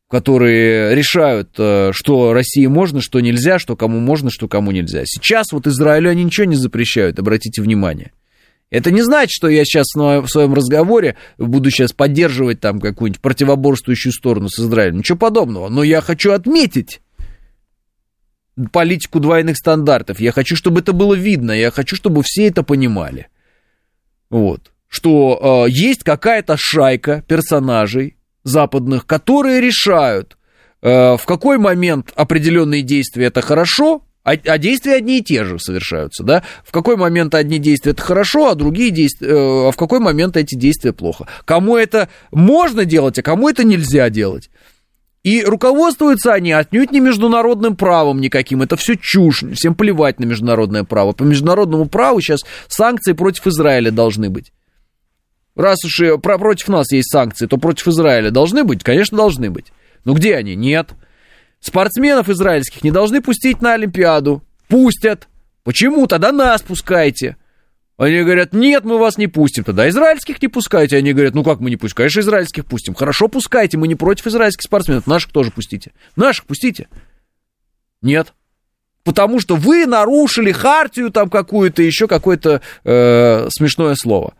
которые решают, э, что России можно, что нельзя, что кому можно, что кому нельзя. Сейчас вот Израилю они ничего не запрещают, обратите внимание. Это не значит, что я сейчас в своем разговоре буду сейчас поддерживать там какую-нибудь противоборствующую сторону с Израилем. Ничего подобного. Но я хочу отметить политику двойных стандартов. Я хочу, чтобы это было видно. Я хочу, чтобы все это понимали. Вот. Что э, есть какая-то шайка персонажей, западных, которые решают, э, в какой момент определенные действия это хорошо, а, а действия одни и те же совершаются, да? В какой момент одни действия это хорошо, а другие действия, э, а в какой момент эти действия плохо? Кому это можно делать, а кому это нельзя делать? И руководствуются они отнюдь не международным правом никаким. Это все чушь. Всем плевать на международное право. По международному праву сейчас санкции против Израиля должны быть. Раз уж про, против нас есть санкции, то против Израиля должны быть? Конечно, должны быть. Но где они? Нет. Спортсменов израильских не должны пустить на Олимпиаду. Пустят. Почему? Тогда нас пускайте. Они говорят, нет, мы вас не пустим. Тогда израильских не пускайте. Они говорят, ну как мы не пустим? Конечно, израильских пустим. Хорошо, пускайте, мы не против израильских спортсменов. Наших тоже пустите. Наших пустите. Нет. Потому что вы нарушили хартию там какую-то, еще какое-то э, смешное слово.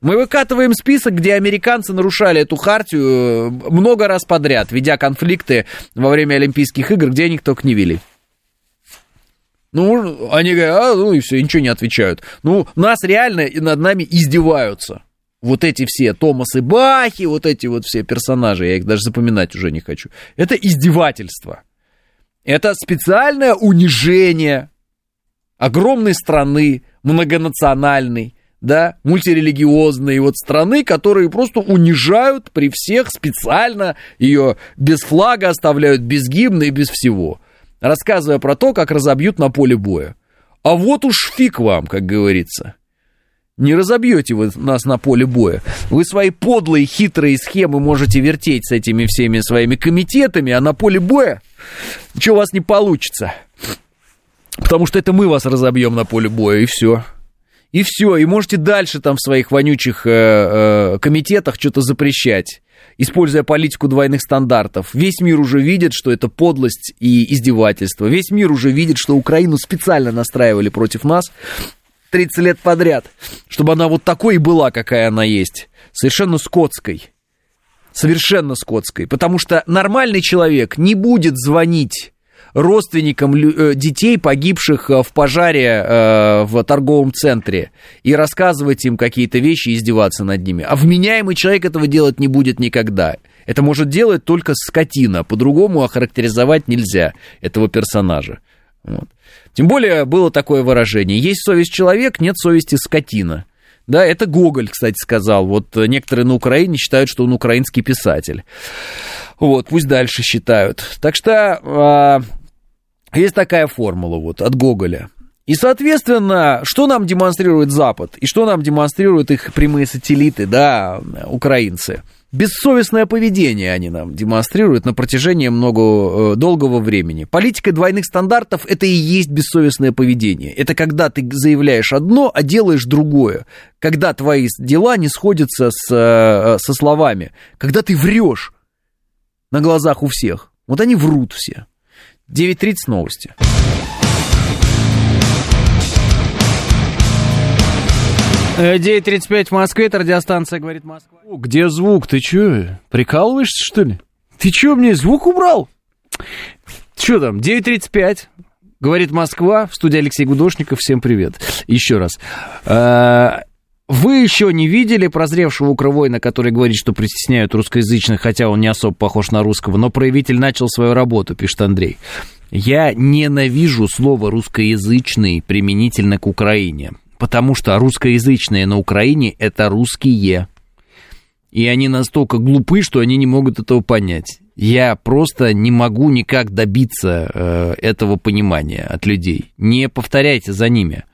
Мы выкатываем список, где американцы нарушали эту хартию э, много раз подряд, ведя конфликты во время Олимпийских игр, где они только не вели. Ну, они говорят, а, ну и все, ничего не отвечают. Ну, нас реально над нами издеваются. Вот эти все Томасы Бахи, вот эти вот все персонажи, я их даже запоминать уже не хочу. Это издевательство. Это специальное унижение огромной страны, многонациональной, да, мультирелигиозные вот страны, которые просто унижают при всех специально ее без флага оставляют, без гимна и без всего, рассказывая про то, как разобьют на поле боя. А вот уж фиг вам, как говорится. Не разобьете вы нас на поле боя. Вы свои подлые, хитрые схемы можете вертеть с этими всеми своими комитетами, а на поле боя ничего у вас не получится. Потому что это мы вас разобьем на поле боя, и все и все, и можете дальше там в своих вонючих э, э, комитетах что-то запрещать, используя политику двойных стандартов. Весь мир уже видит, что это подлость и издевательство. Весь мир уже видит, что Украину специально настраивали против нас 30 лет подряд, чтобы она вот такой и была, какая она есть. Совершенно скотской. Совершенно скотской. Потому что нормальный человек не будет звонить родственникам э, детей, погибших э, в пожаре э, в торговом центре, и рассказывать им какие-то вещи издеваться над ними. А вменяемый человек этого делать не будет никогда. Это может делать только скотина. По-другому охарактеризовать нельзя этого персонажа. Вот. Тем более было такое выражение. Есть совесть человек, нет совести скотина. Да, это Гоголь, кстати, сказал. Вот некоторые на Украине считают, что он украинский писатель. Вот, пусть дальше считают. Так что а, есть такая формула вот от Гоголя. И, соответственно, что нам демонстрирует Запад? И что нам демонстрируют их прямые сателлиты, да, украинцы? Бессовестное поведение они нам демонстрируют на протяжении много, э, долгого времени. Политика двойных стандартов – это и есть бессовестное поведение. Это когда ты заявляешь одно, а делаешь другое. Когда твои дела не сходятся с, э, со словами. Когда ты врешь на глазах у всех. Вот они врут все. 9.30 новости. Э, 9.35 в Москве, это радиостанция «Говорит Москва». О, где звук? Ты чё, прикалываешься, что ли? Ты чё, мне звук убрал? Чё там, 9.35, говорит Москва, в студии Алексей Гудошников, всем привет. Еще раз. Вы еще не видели прозревшего укровойна, который говорит, что притесняют русскоязычных, хотя он не особо похож на русского, но проявитель начал свою работу, пишет Андрей. Я ненавижу слово русскоязычный применительно к Украине, потому что русскоязычные на Украине это русские. И они настолько глупы, что они не могут этого понять. Я просто не могу никак добиться э, этого понимания от людей. Не повторяйте за ними.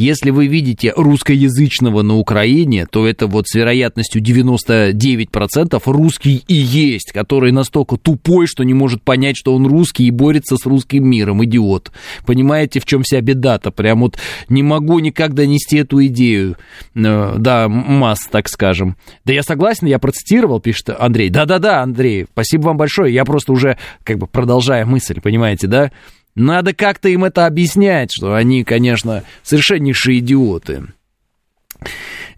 Если вы видите русскоязычного на Украине, то это вот с вероятностью 99% русский и есть, который настолько тупой, что не может понять, что он русский и борется с русским миром, идиот. Понимаете, в чем вся беда-то? Прям вот не могу никак донести эту идею, э, да, масс, так скажем. Да я согласен, я процитировал, пишет Андрей. Да-да-да, Андрей, спасибо вам большое, я просто уже как бы продолжая мысль, понимаете, да? Надо как-то им это объяснять, что они, конечно, совершеннейшие идиоты.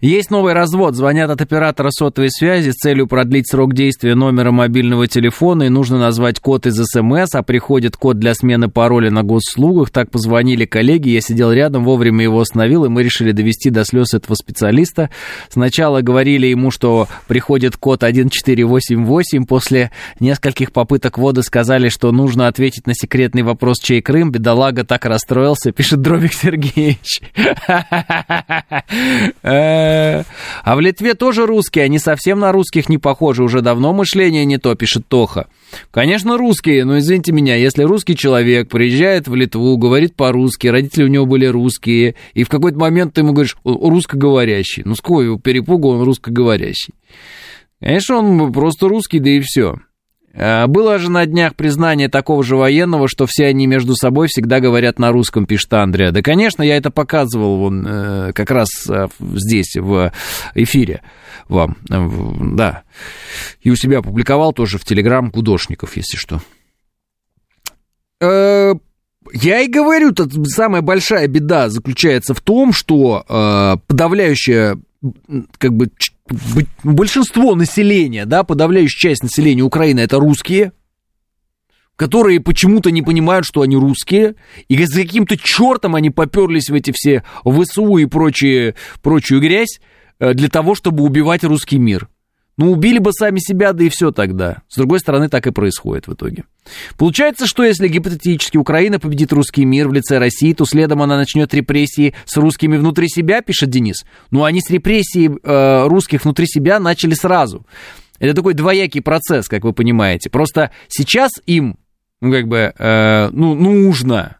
Есть новый развод. Звонят от оператора сотовой связи с целью продлить срок действия номера мобильного телефона, и нужно назвать код из СМС, а приходит код для смены пароля на госслугах. Так позвонили коллеги, я сидел рядом, вовремя его остановил, и мы решили довести до слез этого специалиста. Сначала говорили ему, что приходит код 1488, после нескольких попыток ввода сказали, что нужно ответить на секретный вопрос, чей Крым. Бедолага так расстроился, пишет Дробик Сергеевич. [laughs] А в Литве тоже русские, они совсем на русских не похожи, уже давно мышление не то, пишет Тоха. Конечно, русские, но извините меня, если русский человек приезжает в Литву, говорит по-русски, родители у него были русские, и в какой-то момент ты ему говоришь русскоговорящий, ну с какого перепугу он русскоговорящий? Конечно, он просто русский, да и все. Э, было же на днях признание такого же военного, что все они между собой всегда говорят на русском, пишет Андреа. Да, конечно, я это показывал вон, э, как раз э, здесь, в эфире вам. Да. И у себя опубликовал тоже в Телеграм Кудошников, если что. Я и говорю, самая большая беда заключается в том, что подавляющая как бы большинство населения, да, подавляющая часть населения Украины это русские, которые почему-то не понимают, что они русские, и за каким-то чертом они поперлись в эти все ВСУ и прочие, прочую грязь э, для того, чтобы убивать русский мир. Ну, убили бы сами себя, да и все тогда. С другой стороны, так и происходит в итоге. Получается, что если гипотетически Украина победит русский мир в лице России, то следом она начнет репрессии с русскими внутри себя, пишет Денис. Ну, они с репрессией э, русских внутри себя начали сразу. Это такой двоякий процесс, как вы понимаете. Просто сейчас им, ну, как бы, э, ну, нужно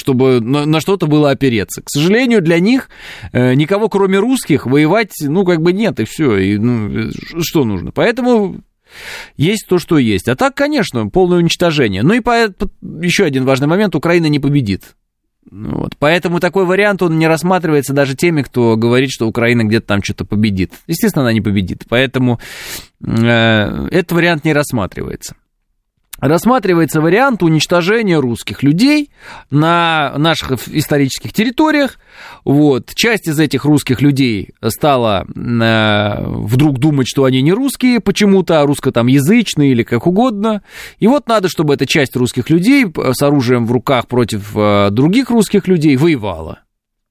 чтобы на, на что-то было опереться. К сожалению, для них э, никого, кроме русских, воевать, ну, как бы нет, и все. И, ну, что нужно? Поэтому есть то, что есть. А так, конечно, полное уничтожение. Ну и по, по, еще один важный момент, Украина не победит. Вот. Поэтому такой вариант, он не рассматривается даже теми, кто говорит, что Украина где-то там что-то победит. Естественно, она не победит. Поэтому э, этот вариант не рассматривается рассматривается вариант уничтожения русских людей на наших исторических территориях. Вот. Часть из этих русских людей стала э, вдруг думать, что они не русские почему-то, а русско там язычные или как угодно. И вот надо, чтобы эта часть русских людей с оружием в руках против э, других русских людей воевала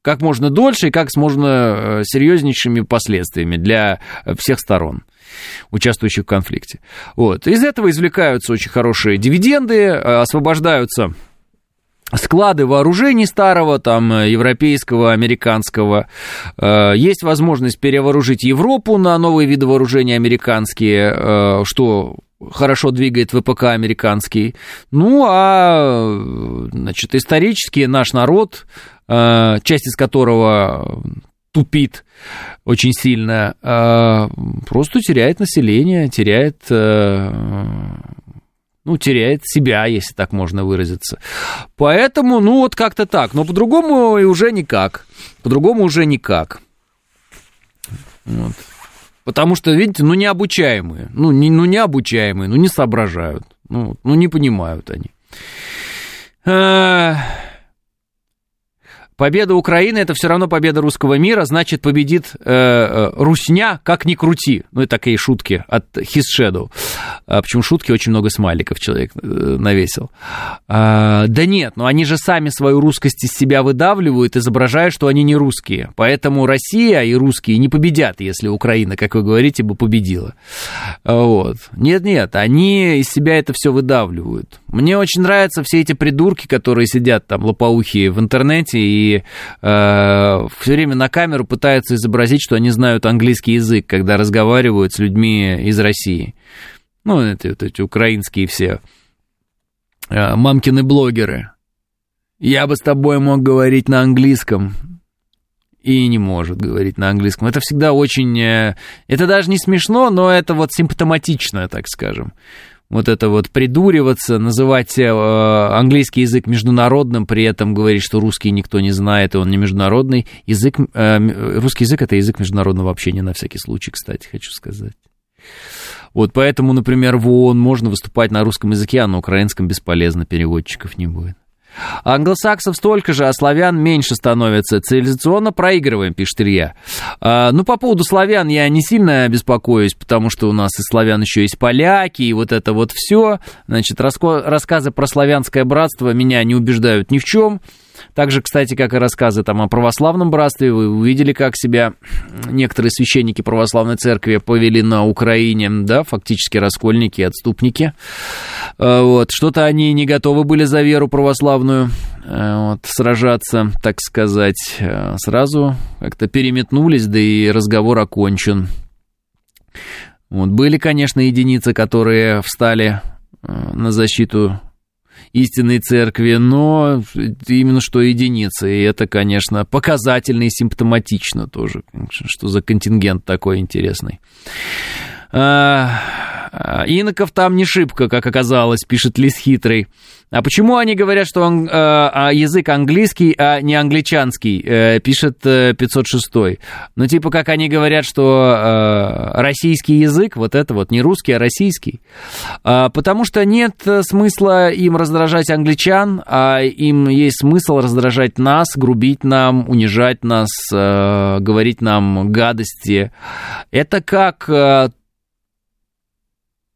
как можно дольше и как с можно э, серьезнейшими последствиями для всех сторон участвующих в конфликте. Вот. Из этого извлекаются очень хорошие дивиденды, э, освобождаются склады вооружений старого, там, европейского, американского. Э, есть возможность перевооружить Европу на новые виды вооружения американские, э, что хорошо двигает ВПК американский. Ну, а, значит, исторически наш народ, часть из которого тупит очень сильно, а, просто теряет население, теряет, э, ну, теряет себя, если так можно выразиться. Поэтому, ну, вот как-то так. Но по-другому уже никак. По-другому уже никак. Вот. Потому что, видите, ну, необучаемые. Ну, не, ну, необучаемые, ну, не соображают. Ну, ну не понимают они. А, Победа Украины это все равно победа русского мира, значит победит э, э, Русня, как ни крути. Ну и такие шутки от His Shadow. А, почему шутки очень много смайликов человек э, навесил. А, да нет, но они же сами свою русскость из себя выдавливают, изображая, что они не русские. Поэтому Россия и русские не победят, если Украина, как вы говорите, бы победила. Вот. Нет-нет, они из себя это все выдавливают. Мне очень нравятся все эти придурки, которые сидят там лопоухие в интернете и э, все время на камеру пытаются изобразить, что они знают английский язык, когда разговаривают с людьми из России. ну, эти, вот эти украинские все э, мамкины блогеры. Я бы с тобой мог говорить на английском, и не может говорить на английском. Это всегда очень... Э, это даже не смешно, но это вот симптоматично, так скажем. Вот это вот придуриваться, называть э, английский язык международным, при этом говорить, что русский никто не знает, и он не международный. Язык, э, русский язык — это язык международного общения, на всякий случай, кстати, хочу сказать. Вот поэтому, например, в ООН можно выступать на русском языке, а на украинском бесполезно, переводчиков не будет. Англосаксов столько же, а славян меньше становится. Цивилизационно проигрываем, пишет Илья. А, ну, по поводу славян я не сильно беспокоюсь, потому что у нас и славян еще есть поляки, и вот это вот все. Значит, рассказы про славянское братство меня не убеждают ни в чем. Также, кстати, как и рассказы там о православном братстве, вы увидели, как себя некоторые священники православной церкви повели на Украине, да, фактически раскольники, отступники. Э, вот, что-то они не готовы были за веру православную э, вот, сражаться, так сказать. Э, сразу как-то переметнулись, да и разговор окончен. Вот, были, конечно, единицы, которые встали на защиту истинной церкви, но именно что единицы. И это, конечно, показательно и симптоматично тоже, что за контингент такой интересный. А, иноков там не шибко, как оказалось, пишет Лис Хитрый. А почему они говорят, что он, э, а язык английский, а не англичанский, э, пишет э, 506. Ну, типа, как они говорят, что э, российский язык, вот это вот, не русский, а российский. А, потому что нет смысла им раздражать англичан, а им есть смысл раздражать нас, грубить нам, унижать нас, э, говорить нам гадости. Это как э,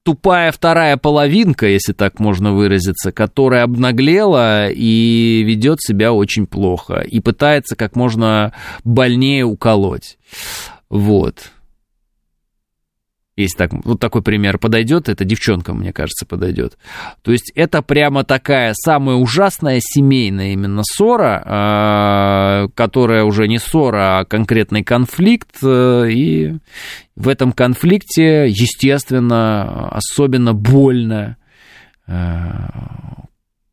тупая вторая половинка, если так можно выразиться, которая обнаглела и ведет себя очень плохо и пытается как можно больнее уколоть. Вот. Если так, вот такой пример подойдет, это девчонка, мне кажется, подойдет. То есть это прямо такая самая ужасная семейная именно ссора, а, которая уже не ссора, а конкретный конфликт. Э, и в этом конфликте, естественно, особенно больно э,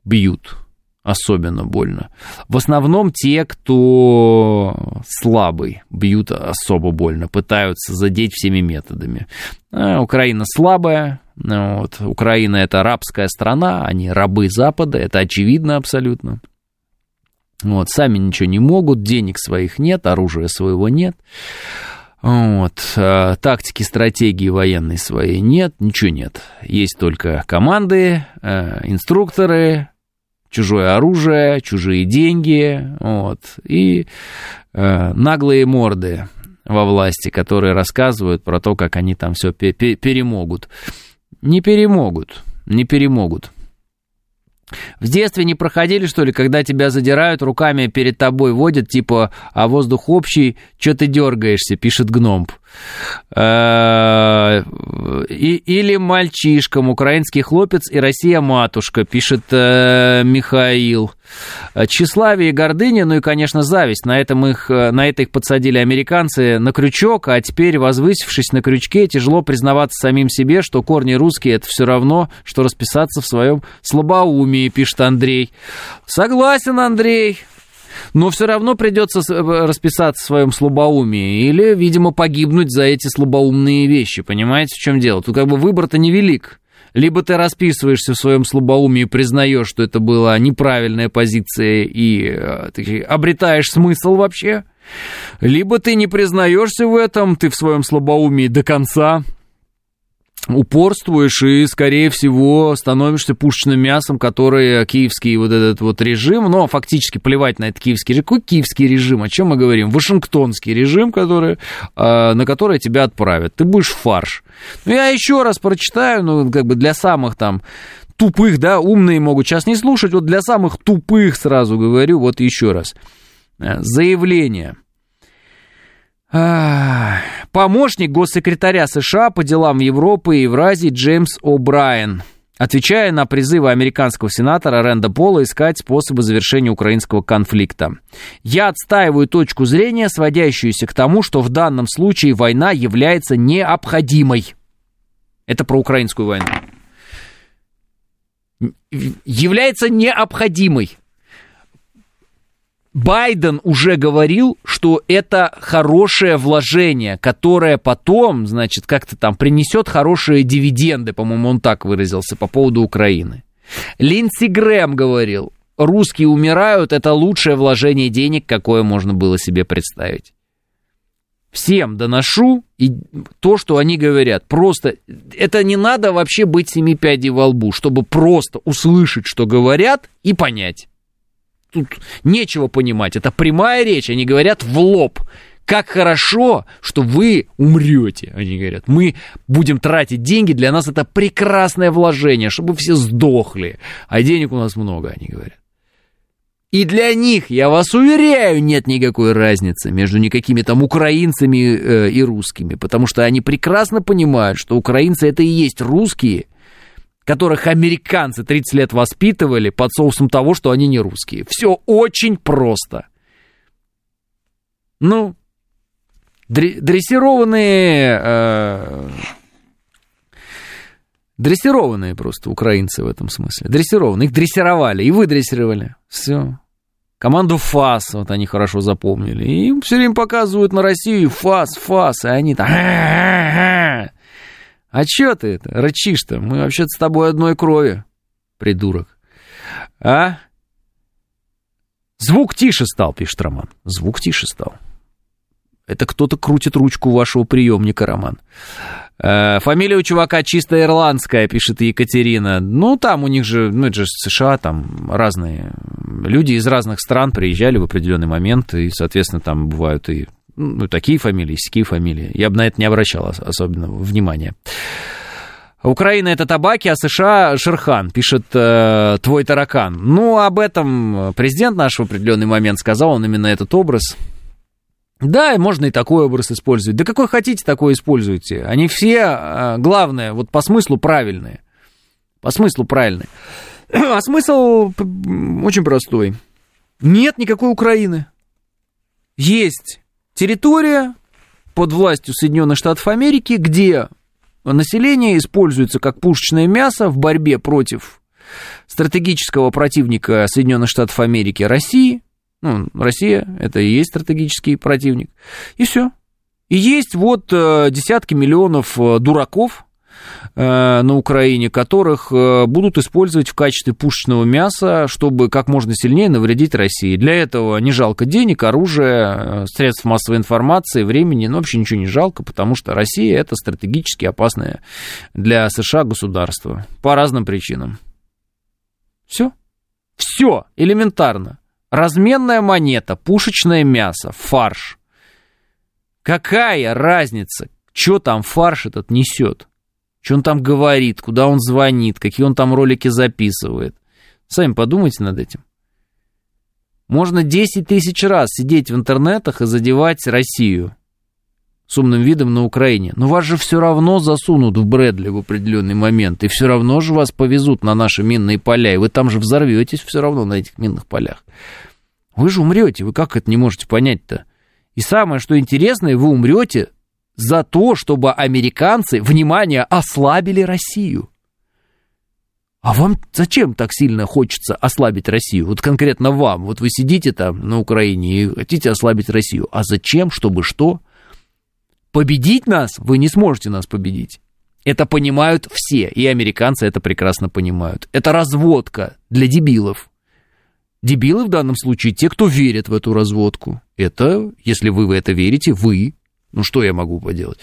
бьют особенно больно. В основном те, кто слабый, бьют особо больно, пытаются задеть всеми методами. А, Украина слабая, вот. Украина это арабская страна, они рабы Запада, это очевидно абсолютно. Вот, сами ничего не могут, денег своих нет, оружия своего нет. Вот. А, тактики, стратегии военной своей нет, ничего нет. Есть только команды, э, инструкторы, чужое оружие, чужие деньги, вот, и э, наглые морды во власти, которые рассказывают про то, как они там все перемогут. Не перемогут, не перемогут. В детстве не проходили, что ли, когда тебя задирают, руками перед тобой водят, типа, а воздух общий, что ты дергаешься, пишет гномб. Э, или мальчишкам, украинский хлопец и Россия матушка, пишет э, Михаил. Тщеславие и гордыня, ну и, конечно, зависть. На, этом их, э, на это их подсадили американцы на крючок, а теперь, возвысившись на крючке, тяжело признаваться самим себе, что корни русские это все равно, что расписаться в своем слабоумии, пишет Андрей. Согласен, Андрей но все равно придется э, расписаться в своем слабоумии или, видимо, погибнуть за эти слабоумные вещи. Понимаете, в чем дело? Тут как бы выбор-то невелик. Либо ты расписываешься в своем слабоумии и признаешь, что это была неправильная позиция и э, ты обретаешь смысл вообще, либо ты не признаешься в этом, ты в своем слабоумии до конца, упорствуешь и, скорее всего, становишься пушечным мясом, который киевский вот этот вот режим, но фактически плевать на этот киевский режим. Какой киевский режим? О чем мы говорим? Вашингтонский режим, который, а, на который тебя отправят. Ты будешь фарш. Ну, я еще раз прочитаю, ну, как бы для самых там тупых, да, умные могут сейчас не слушать, вот для самых тупых сразу говорю, вот еще раз. Э, заявление – Помощник госсекретаря США по делам Европы и Евразии Джеймс О'Брайен, отвечая на призывы американского сенатора Рэнда Пола искать способы завершения украинского конфликта. «Я отстаиваю точку зрения, сводящуюся к тому, что в данном случае война является необходимой». Это про украинскую войну. Является необходимой. Байден уже говорил, что это хорошее вложение, которое потом, значит, как-то там принесет хорошие дивиденды, по-моему, он так выразился по поводу Украины. Линдси Грэм говорил, русские умирают, это лучшее вложение денег, какое можно было себе представить. Всем доношу и то, что они говорят. Просто это не надо вообще быть семи пядей во лбу, чтобы просто услышать, что говорят, и понять. Тут нечего понимать. Это прямая речь. Они говорят в лоб. Как хорошо, что вы умрете, они говорят. Мы будем тратить деньги, для нас это прекрасное вложение, чтобы все сдохли. А денег у нас много, они говорят. И для них, я вас уверяю, нет никакой разницы между никакими там украинцами э, и русскими, потому что они прекрасно понимают, что украинцы это и есть русские, которых американцы 30 лет воспитывали под соусом того, что они не русские. Все очень просто. Ну, дрессированные... Э, Дрессированные просто украинцы в этом смысле. Дрессированные. Их дрессировали и выдрессировали. Все. Команду ФАС, вот они хорошо запомнили. И им все время показывают на Россию ФАС, ФАС, и они там... А чё ты это, рычишь-то? Мы вообще-то с тобой одной крови, придурок. А? Звук тише стал, пишет Роман. Звук тише стал. Это кто-то крутит ручку вашего приемника, Роман. Э, фамилия у чувака чисто ирландская, пишет Екатерина. Ну, там у них же, ну, это же США, там разные люди из разных стран приезжали в определенный момент, и, соответственно, там бывают и ну, такие фамилии, такие фамилии. Я бы на это не обращал особенного внимания. Украина это табаки, а США Шерхан, пишет э, твой таракан. Ну, об этом президент наш в определенный момент сказал, он именно этот образ да, можно и такой образ использовать. Да какой хотите, такой используйте. Они все, а, главное, вот по смыслу правильные. По смыслу правильные. [clears throat] А смысл очень простой. Нет никакой Украины. Есть территория под властью Соединенных Штатов Америки, где население используется как пушечное мясо в борьбе против стратегического противника Соединенных Штатов Америки России – ну, Россия — это и есть стратегический противник. И все. И есть вот э, десятки миллионов э, дураков на Украине, которых будут использовать в качестве пушечного мяса, чтобы как можно сильнее навредить России. Для этого не жалко денег, оружия, средств массовой информации, времени, но вообще ничего не жалко, потому что Россия это стратегически опасное для США государство по разным причинам. Все. Все элементарно. Разменная монета, пушечное мясо, фарш. Какая разница, что там фарш этот несет? Что он там говорит, куда он звонит, какие он там ролики записывает. Сами подумайте над этим. Можно 10 тысяч раз сидеть в интернетах и задевать Россию с умным видом на Украине. Но вас же все равно засунут в Брэдли в определенный момент, и все равно же вас повезут на наши минные поля, и вы там же взорветесь все равно на этих минных полях. Вы же умрете, вы как это не можете понять-то? И самое, что интересное, вы умрете за то, чтобы американцы, внимание, ослабили Россию. А вам зачем так сильно хочется ослабить Россию? Вот конкретно вам. Вот вы сидите там на Украине и хотите ослабить Россию. А зачем? Чтобы что? Победить нас вы не сможете нас победить. Это понимают все, и американцы это прекрасно понимают. Это разводка для дебилов. Дебилы в данном случае те, кто верит в эту разводку. Это, если вы в это верите, вы. Ну что я могу поделать?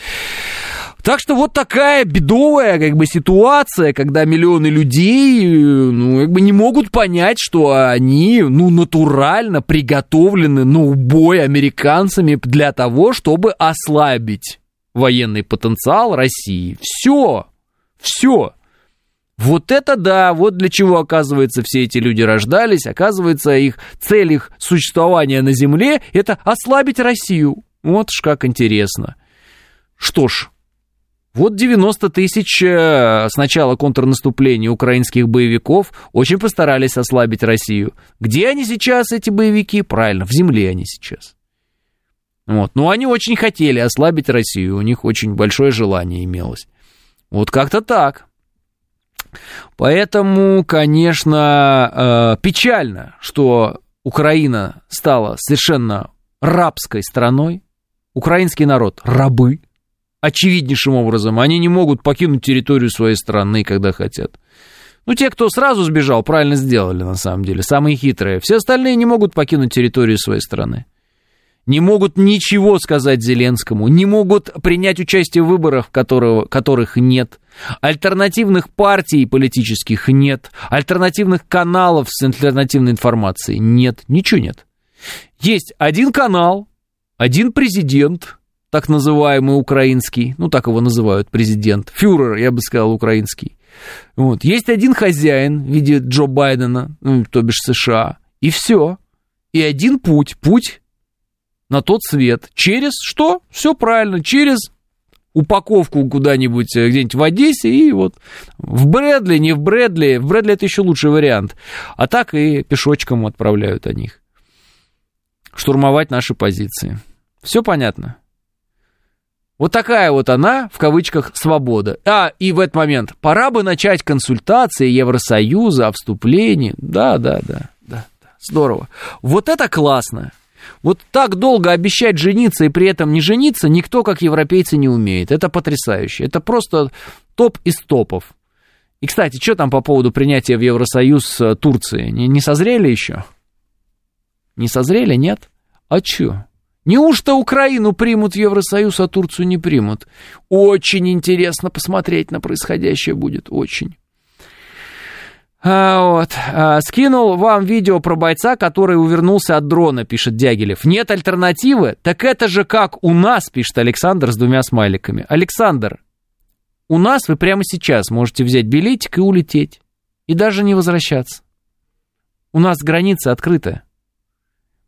Так что вот такая бедовая как бы ситуация, когда миллионы людей ну, как бы не могут понять, что они ну, натурально приготовлены на убой американцами для того, чтобы ослабить военный потенциал России. Все. Все. Вот это да, вот для чего, оказывается, все эти люди рождались. Оказывается, их цель их существования на Земле – это ослабить Россию. Вот ж как интересно. Что ж, вот 90 тысяч э, с начала контрнаступления украинских боевиков очень постарались ослабить Россию. Где они сейчас, эти боевики? Правильно, в земле они сейчас. Вот. Но они очень хотели ослабить Россию, у них очень большое желание имелось. Вот как-то так. Поэтому, конечно, э, печально, что Украина стала совершенно рабской страной. Украинский народ – рабы. Очевиднейшим образом. Они не могут покинуть территорию своей страны, когда хотят. Ну, те, кто сразу сбежал, правильно сделали, на самом деле. Самые хитрые. Все остальные не могут покинуть территорию своей страны не могут ничего сказать Зеленскому, не могут принять участие в выборах, которого, которых нет. Альтернативных партий политических нет. Альтернативных каналов с альтернативной информацией нет. Ничего нет. Есть один канал, один президент, так называемый украинский, ну так его называют президент, фюрер, я бы сказал, украинский. Вот. Есть один хозяин в виде Джо Байдена, ну, то бишь США, и все. И один путь, путь на тот свет. Через что? Все правильно, через упаковку куда-нибудь, э, где-нибудь в Одессе, и вот в Брэдли, не в Брэдли, в Брэдли это еще лучший вариант, а так и пешочком отправляют о них. Штурмовать наши позиции. Все понятно? Вот такая вот она, в кавычках, свобода. А, и в этот момент, пора бы начать консультации Евросоюза о вступлении. Да, да, да, да, да, здорово. Вот это классно. Вот так долго обещать жениться и при этом не жениться никто, как европейцы, не умеет. Это потрясающе. Это просто топ из топов. И, кстати, что там по поводу принятия в Евросоюз э, Турции? Не, не созрели еще? Не созрели, нет? А что? Неужто Украину примут Евросоюз, а Турцию не примут? Очень интересно посмотреть на происходящее будет, очень. А, вот. А, скинул вам видео про бойца, который увернулся от дрона, пишет Дягилев. Нет альтернативы? Так это же как у нас, пишет Александр с двумя смайликами. Александр, у нас вы прямо сейчас можете взять билетик и улететь. И даже не возвращаться. У нас граница открытая.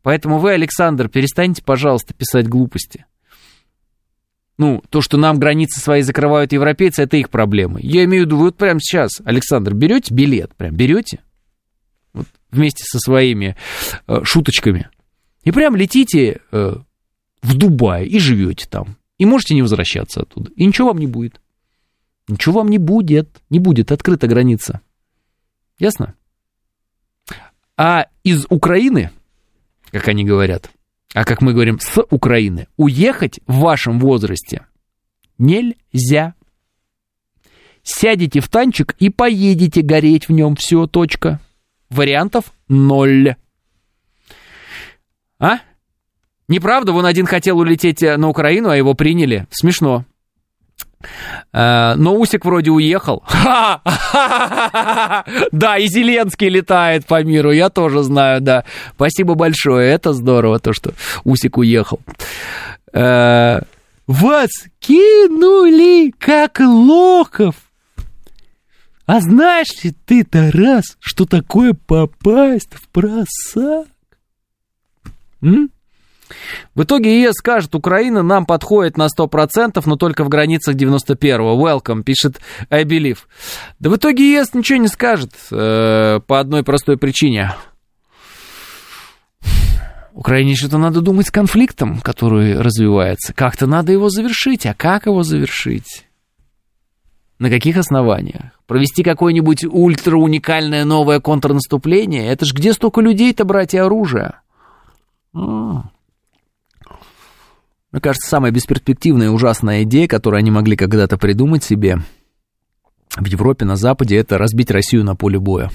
Поэтому вы, Александр, перестаньте, пожалуйста, писать глупости. Ну, то, что нам границы свои закрывают европейцы, это их проблемы. Я имею в виду, вот прямо сейчас, Александр, берете билет, прям берете, вот, вместе со своими э, шуточками, и прям летите э, в Дубай и живете там. И можете не возвращаться оттуда. И ничего вам не будет. Ничего вам не будет. Не будет открыта граница. Ясно? А из Украины, как они говорят, а как мы говорим, с Украины, уехать в вашем возрасте нельзя. Сядете в танчик и поедете гореть в нем, все, точка. Вариантов ноль. А? Неправда, вон один хотел улететь на Украину, а его приняли. Смешно. Э, но Усик вроде уехал. [laughs] Да, и Зеленский летает по миру, я тоже знаю, да. Спасибо большое, это здорово, то, что Усик уехал. Э, вас кинули, как лохов. А знаешь ли ты, Тарас, что такое попасть в просак? В итоге ЕС скажет, Украина нам подходит на 100%, но только в границах 91-го. Welcome, пишет I believe. Да в итоге ЕС ничего не скажет э, по одной простой причине. Украине что-то надо думать с конфликтом, который развивается. Как-то надо его завершить. А как его завершить? На каких основаниях? Провести какое-нибудь ультра-уникальное новое контрнаступление? Это ж где столько людей-то брать и оружие? Мне кажется, самая бесперспективная и ужасная идея, которую они могли когда-то придумать себе в Европе, на Западе, это разбить Россию на поле боя.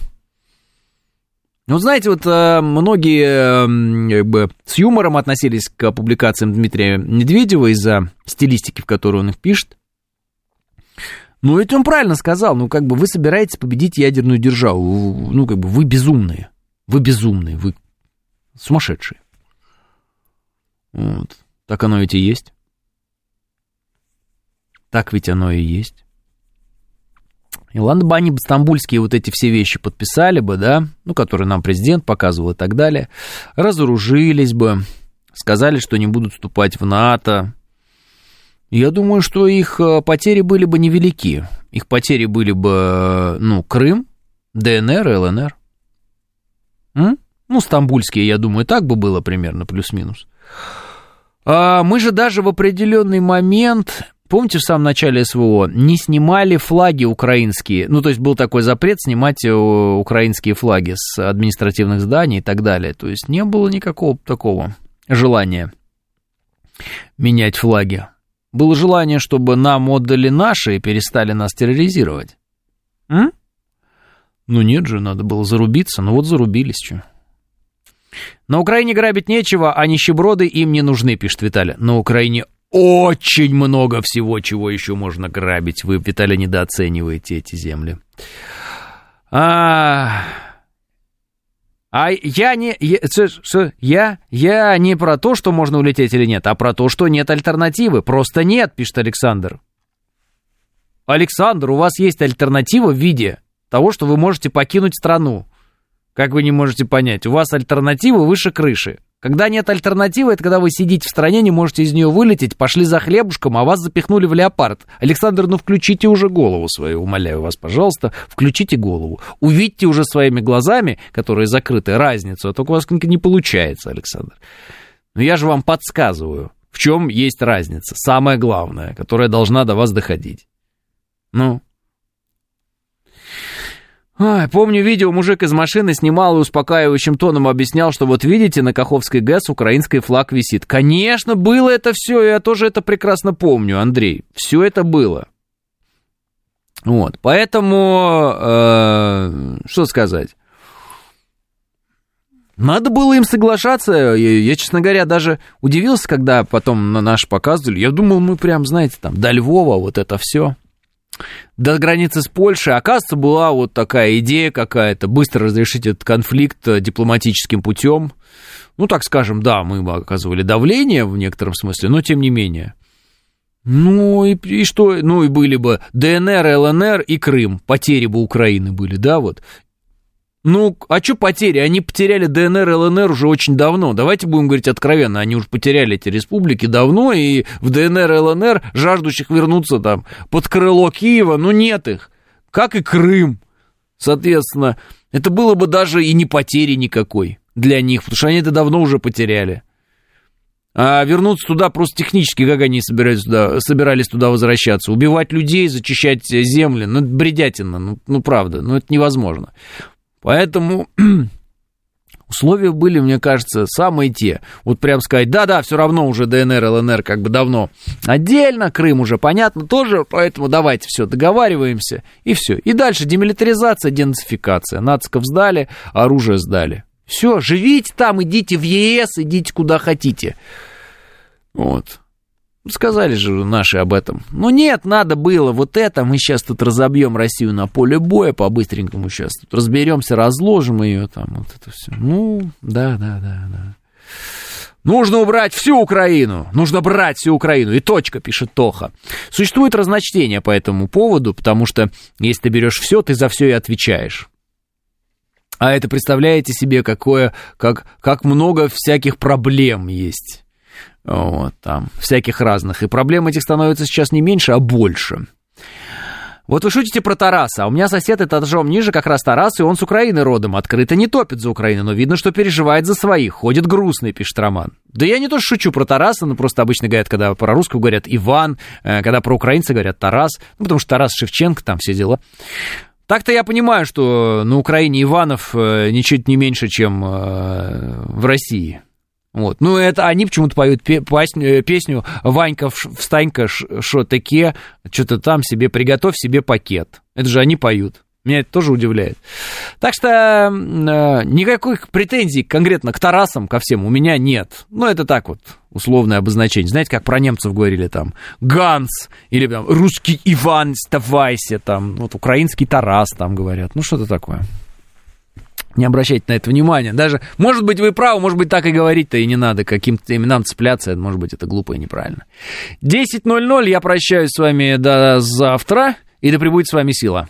Ну, знаете, вот э, многие как бы с юмором относились к публикациям Дмитрия Медведева из-за стилистики, в которой он их пишет. Ну, ведь он правильно сказал, ну, как бы вы собираетесь победить ядерную державу, ну, как бы вы безумные, вы безумные, вы сумасшедшие. Вот. Так оно ведь и есть. Так ведь оно и есть. И ладно бы они стамбульские вот эти все вещи подписали бы, да, ну, которые нам президент показывал и так далее, разоружились бы, сказали, что не будут вступать в НАТО. Я думаю, что их э, потери были бы невелики. Их потери были бы, ну, Крым, ДНР ЛНР. М? Ну, стамбульские, я думаю, так бы было примерно, плюс-минус. А, мы же даже в определенный момент помните, в самом начале СВО не снимали флаги украинские, ну, то есть был такой запрет снимать э, украинские флаги с административных зданий и так далее, то есть не было никакого такого желания менять флаги. Было желание, чтобы нам отдали наши и перестали нас терроризировать. М? Ну нет же, надо было зарубиться, ну вот зарубились, что. На Украине грабить нечего, а нищеброды им не нужны, пишет Виталий. На Украине очень много всего, чего еще можно грабить. Вы, Виталий, недооцениваете эти земли. А, а я не... Я, я, я не про то, что можно улететь или нет, а про то, что нет альтернативы. Просто нет, пишет Александр. Александр, у вас есть альтернатива в виде того, что вы можете покинуть страну. Как вы не можете понять, у вас альтернатива выше крыши. Когда нет альтернативы, это когда вы сидите в стране, не можете из нее вылететь, пошли за хлебушком, а вас запихнули в леопард. Александр, ну включите уже голову свою, умоляю вас, пожалуйста, включите голову. Увидьте уже своими глазами, которые закрыты, разницу, а только у вас не получается, Александр. Но я же вам подсказываю, в чем есть разница, самое главное, которая должна до вас доходить. Ну, Ой, помню видео, мужик из машины снимал и успокаивающим тоном объяснял, что вот видите, на Каховской ГЭС украинский флаг висит. Конечно, было это все, я тоже это прекрасно помню, Андрей. Все это было. Вот, поэтому, э, что сказать? Надо было им соглашаться. Я, я, честно говоря, даже удивился, когда потом на наш показывали. Я думал, мы прям, знаете, там, до Львова, вот это все до границы с Польшей, оказывается, была вот такая идея какая-то, быстро разрешить этот конфликт э, дипломатическим путем. Ну, так скажем, да, мы оказывали давление в некотором смысле, но тем не менее. Ну и, и что, ну и были бы ДНР, ЛНР и Крым, потери бы Украины были, да, вот. Ну, а что потери? Они потеряли ДНР, ЛНР уже очень давно. Давайте будем говорить откровенно, они уже потеряли эти республики давно, и в ДНР, ЛНР жаждущих вернуться там под крыло Киева, ну нет их. Как и Крым. Соответственно, это было бы даже и не потери никакой для них, потому что они это давно уже потеряли. А вернуться туда просто технически, как они собирались туда, собирались туда возвращаться? Убивать людей, зачищать земли? Ну, бредятина, ну, ну правда, ну это невозможно. Поэтому [clears throat] условия были, мне кажется, самые те. Вот прям сказать, да-да, все равно уже ДНР, ЛНР как бы давно отдельно, Крым уже понятно тоже, поэтому давайте все, договариваемся, и все. И дальше демилитаризация, денацификация. Нациков сдали, оружие сдали. Все, живите там, идите в ЕС, идите куда хотите. Вот. Сказали же наши об этом. Ну нет, надо было вот это. Мы сейчас тут разобьем Россию на поле боя по-быстренькому сейчас. Тут разберемся, разложим ее там. Вот это все. Ну, да, да, да, да. Нужно убрать всю Украину. Нужно брать всю Украину. И точка, пишет Тоха. Существует разночтение по этому поводу, потому что если ты берешь все, ты за все и отвечаешь. А это представляете себе, какое, как, как много всяких проблем есть вот, там, всяких разных. И проблем этих становится сейчас не меньше, а больше. Вот вы шутите про Тараса, а у меня сосед этажом ниже как раз Тарас, и он с Украины родом, открыто не топит за Украину, но видно, что переживает за своих, ходит грустный, пишет Роман. Да я не то шучу про Тараса, но просто обычно говорят, когда про русского говорят Иван, э, когда про украинца говорят Тарас, ну потому что Тарас Шевченко, там все дела. Так-то я понимаю, что на Украине Иванов э, ничуть не меньше, чем э, в России. Вот. Ну, это они почему-то поют э, песню «Ванька, встанька, что таке, что-то там себе, приготовь себе пакет». Это же они поют. Меня это тоже удивляет. Так что э, никаких претензий конкретно к Тарасам, ко всем, у меня нет. Ну, это так вот, условное обозначение. Знаете, как про немцев говорили там, Ганс, или там, русский Иван, оставайся, там, вот, украинский Тарас, там говорят. Ну, что-то такое. Не обращайте на это внимания. Даже, может быть, вы правы, может быть, так и говорить-то и не надо каким-то именам цепляться. Может быть, это глупо и неправильно. 10.00, я прощаюсь с вами до завтра, и да пребудет с вами сила.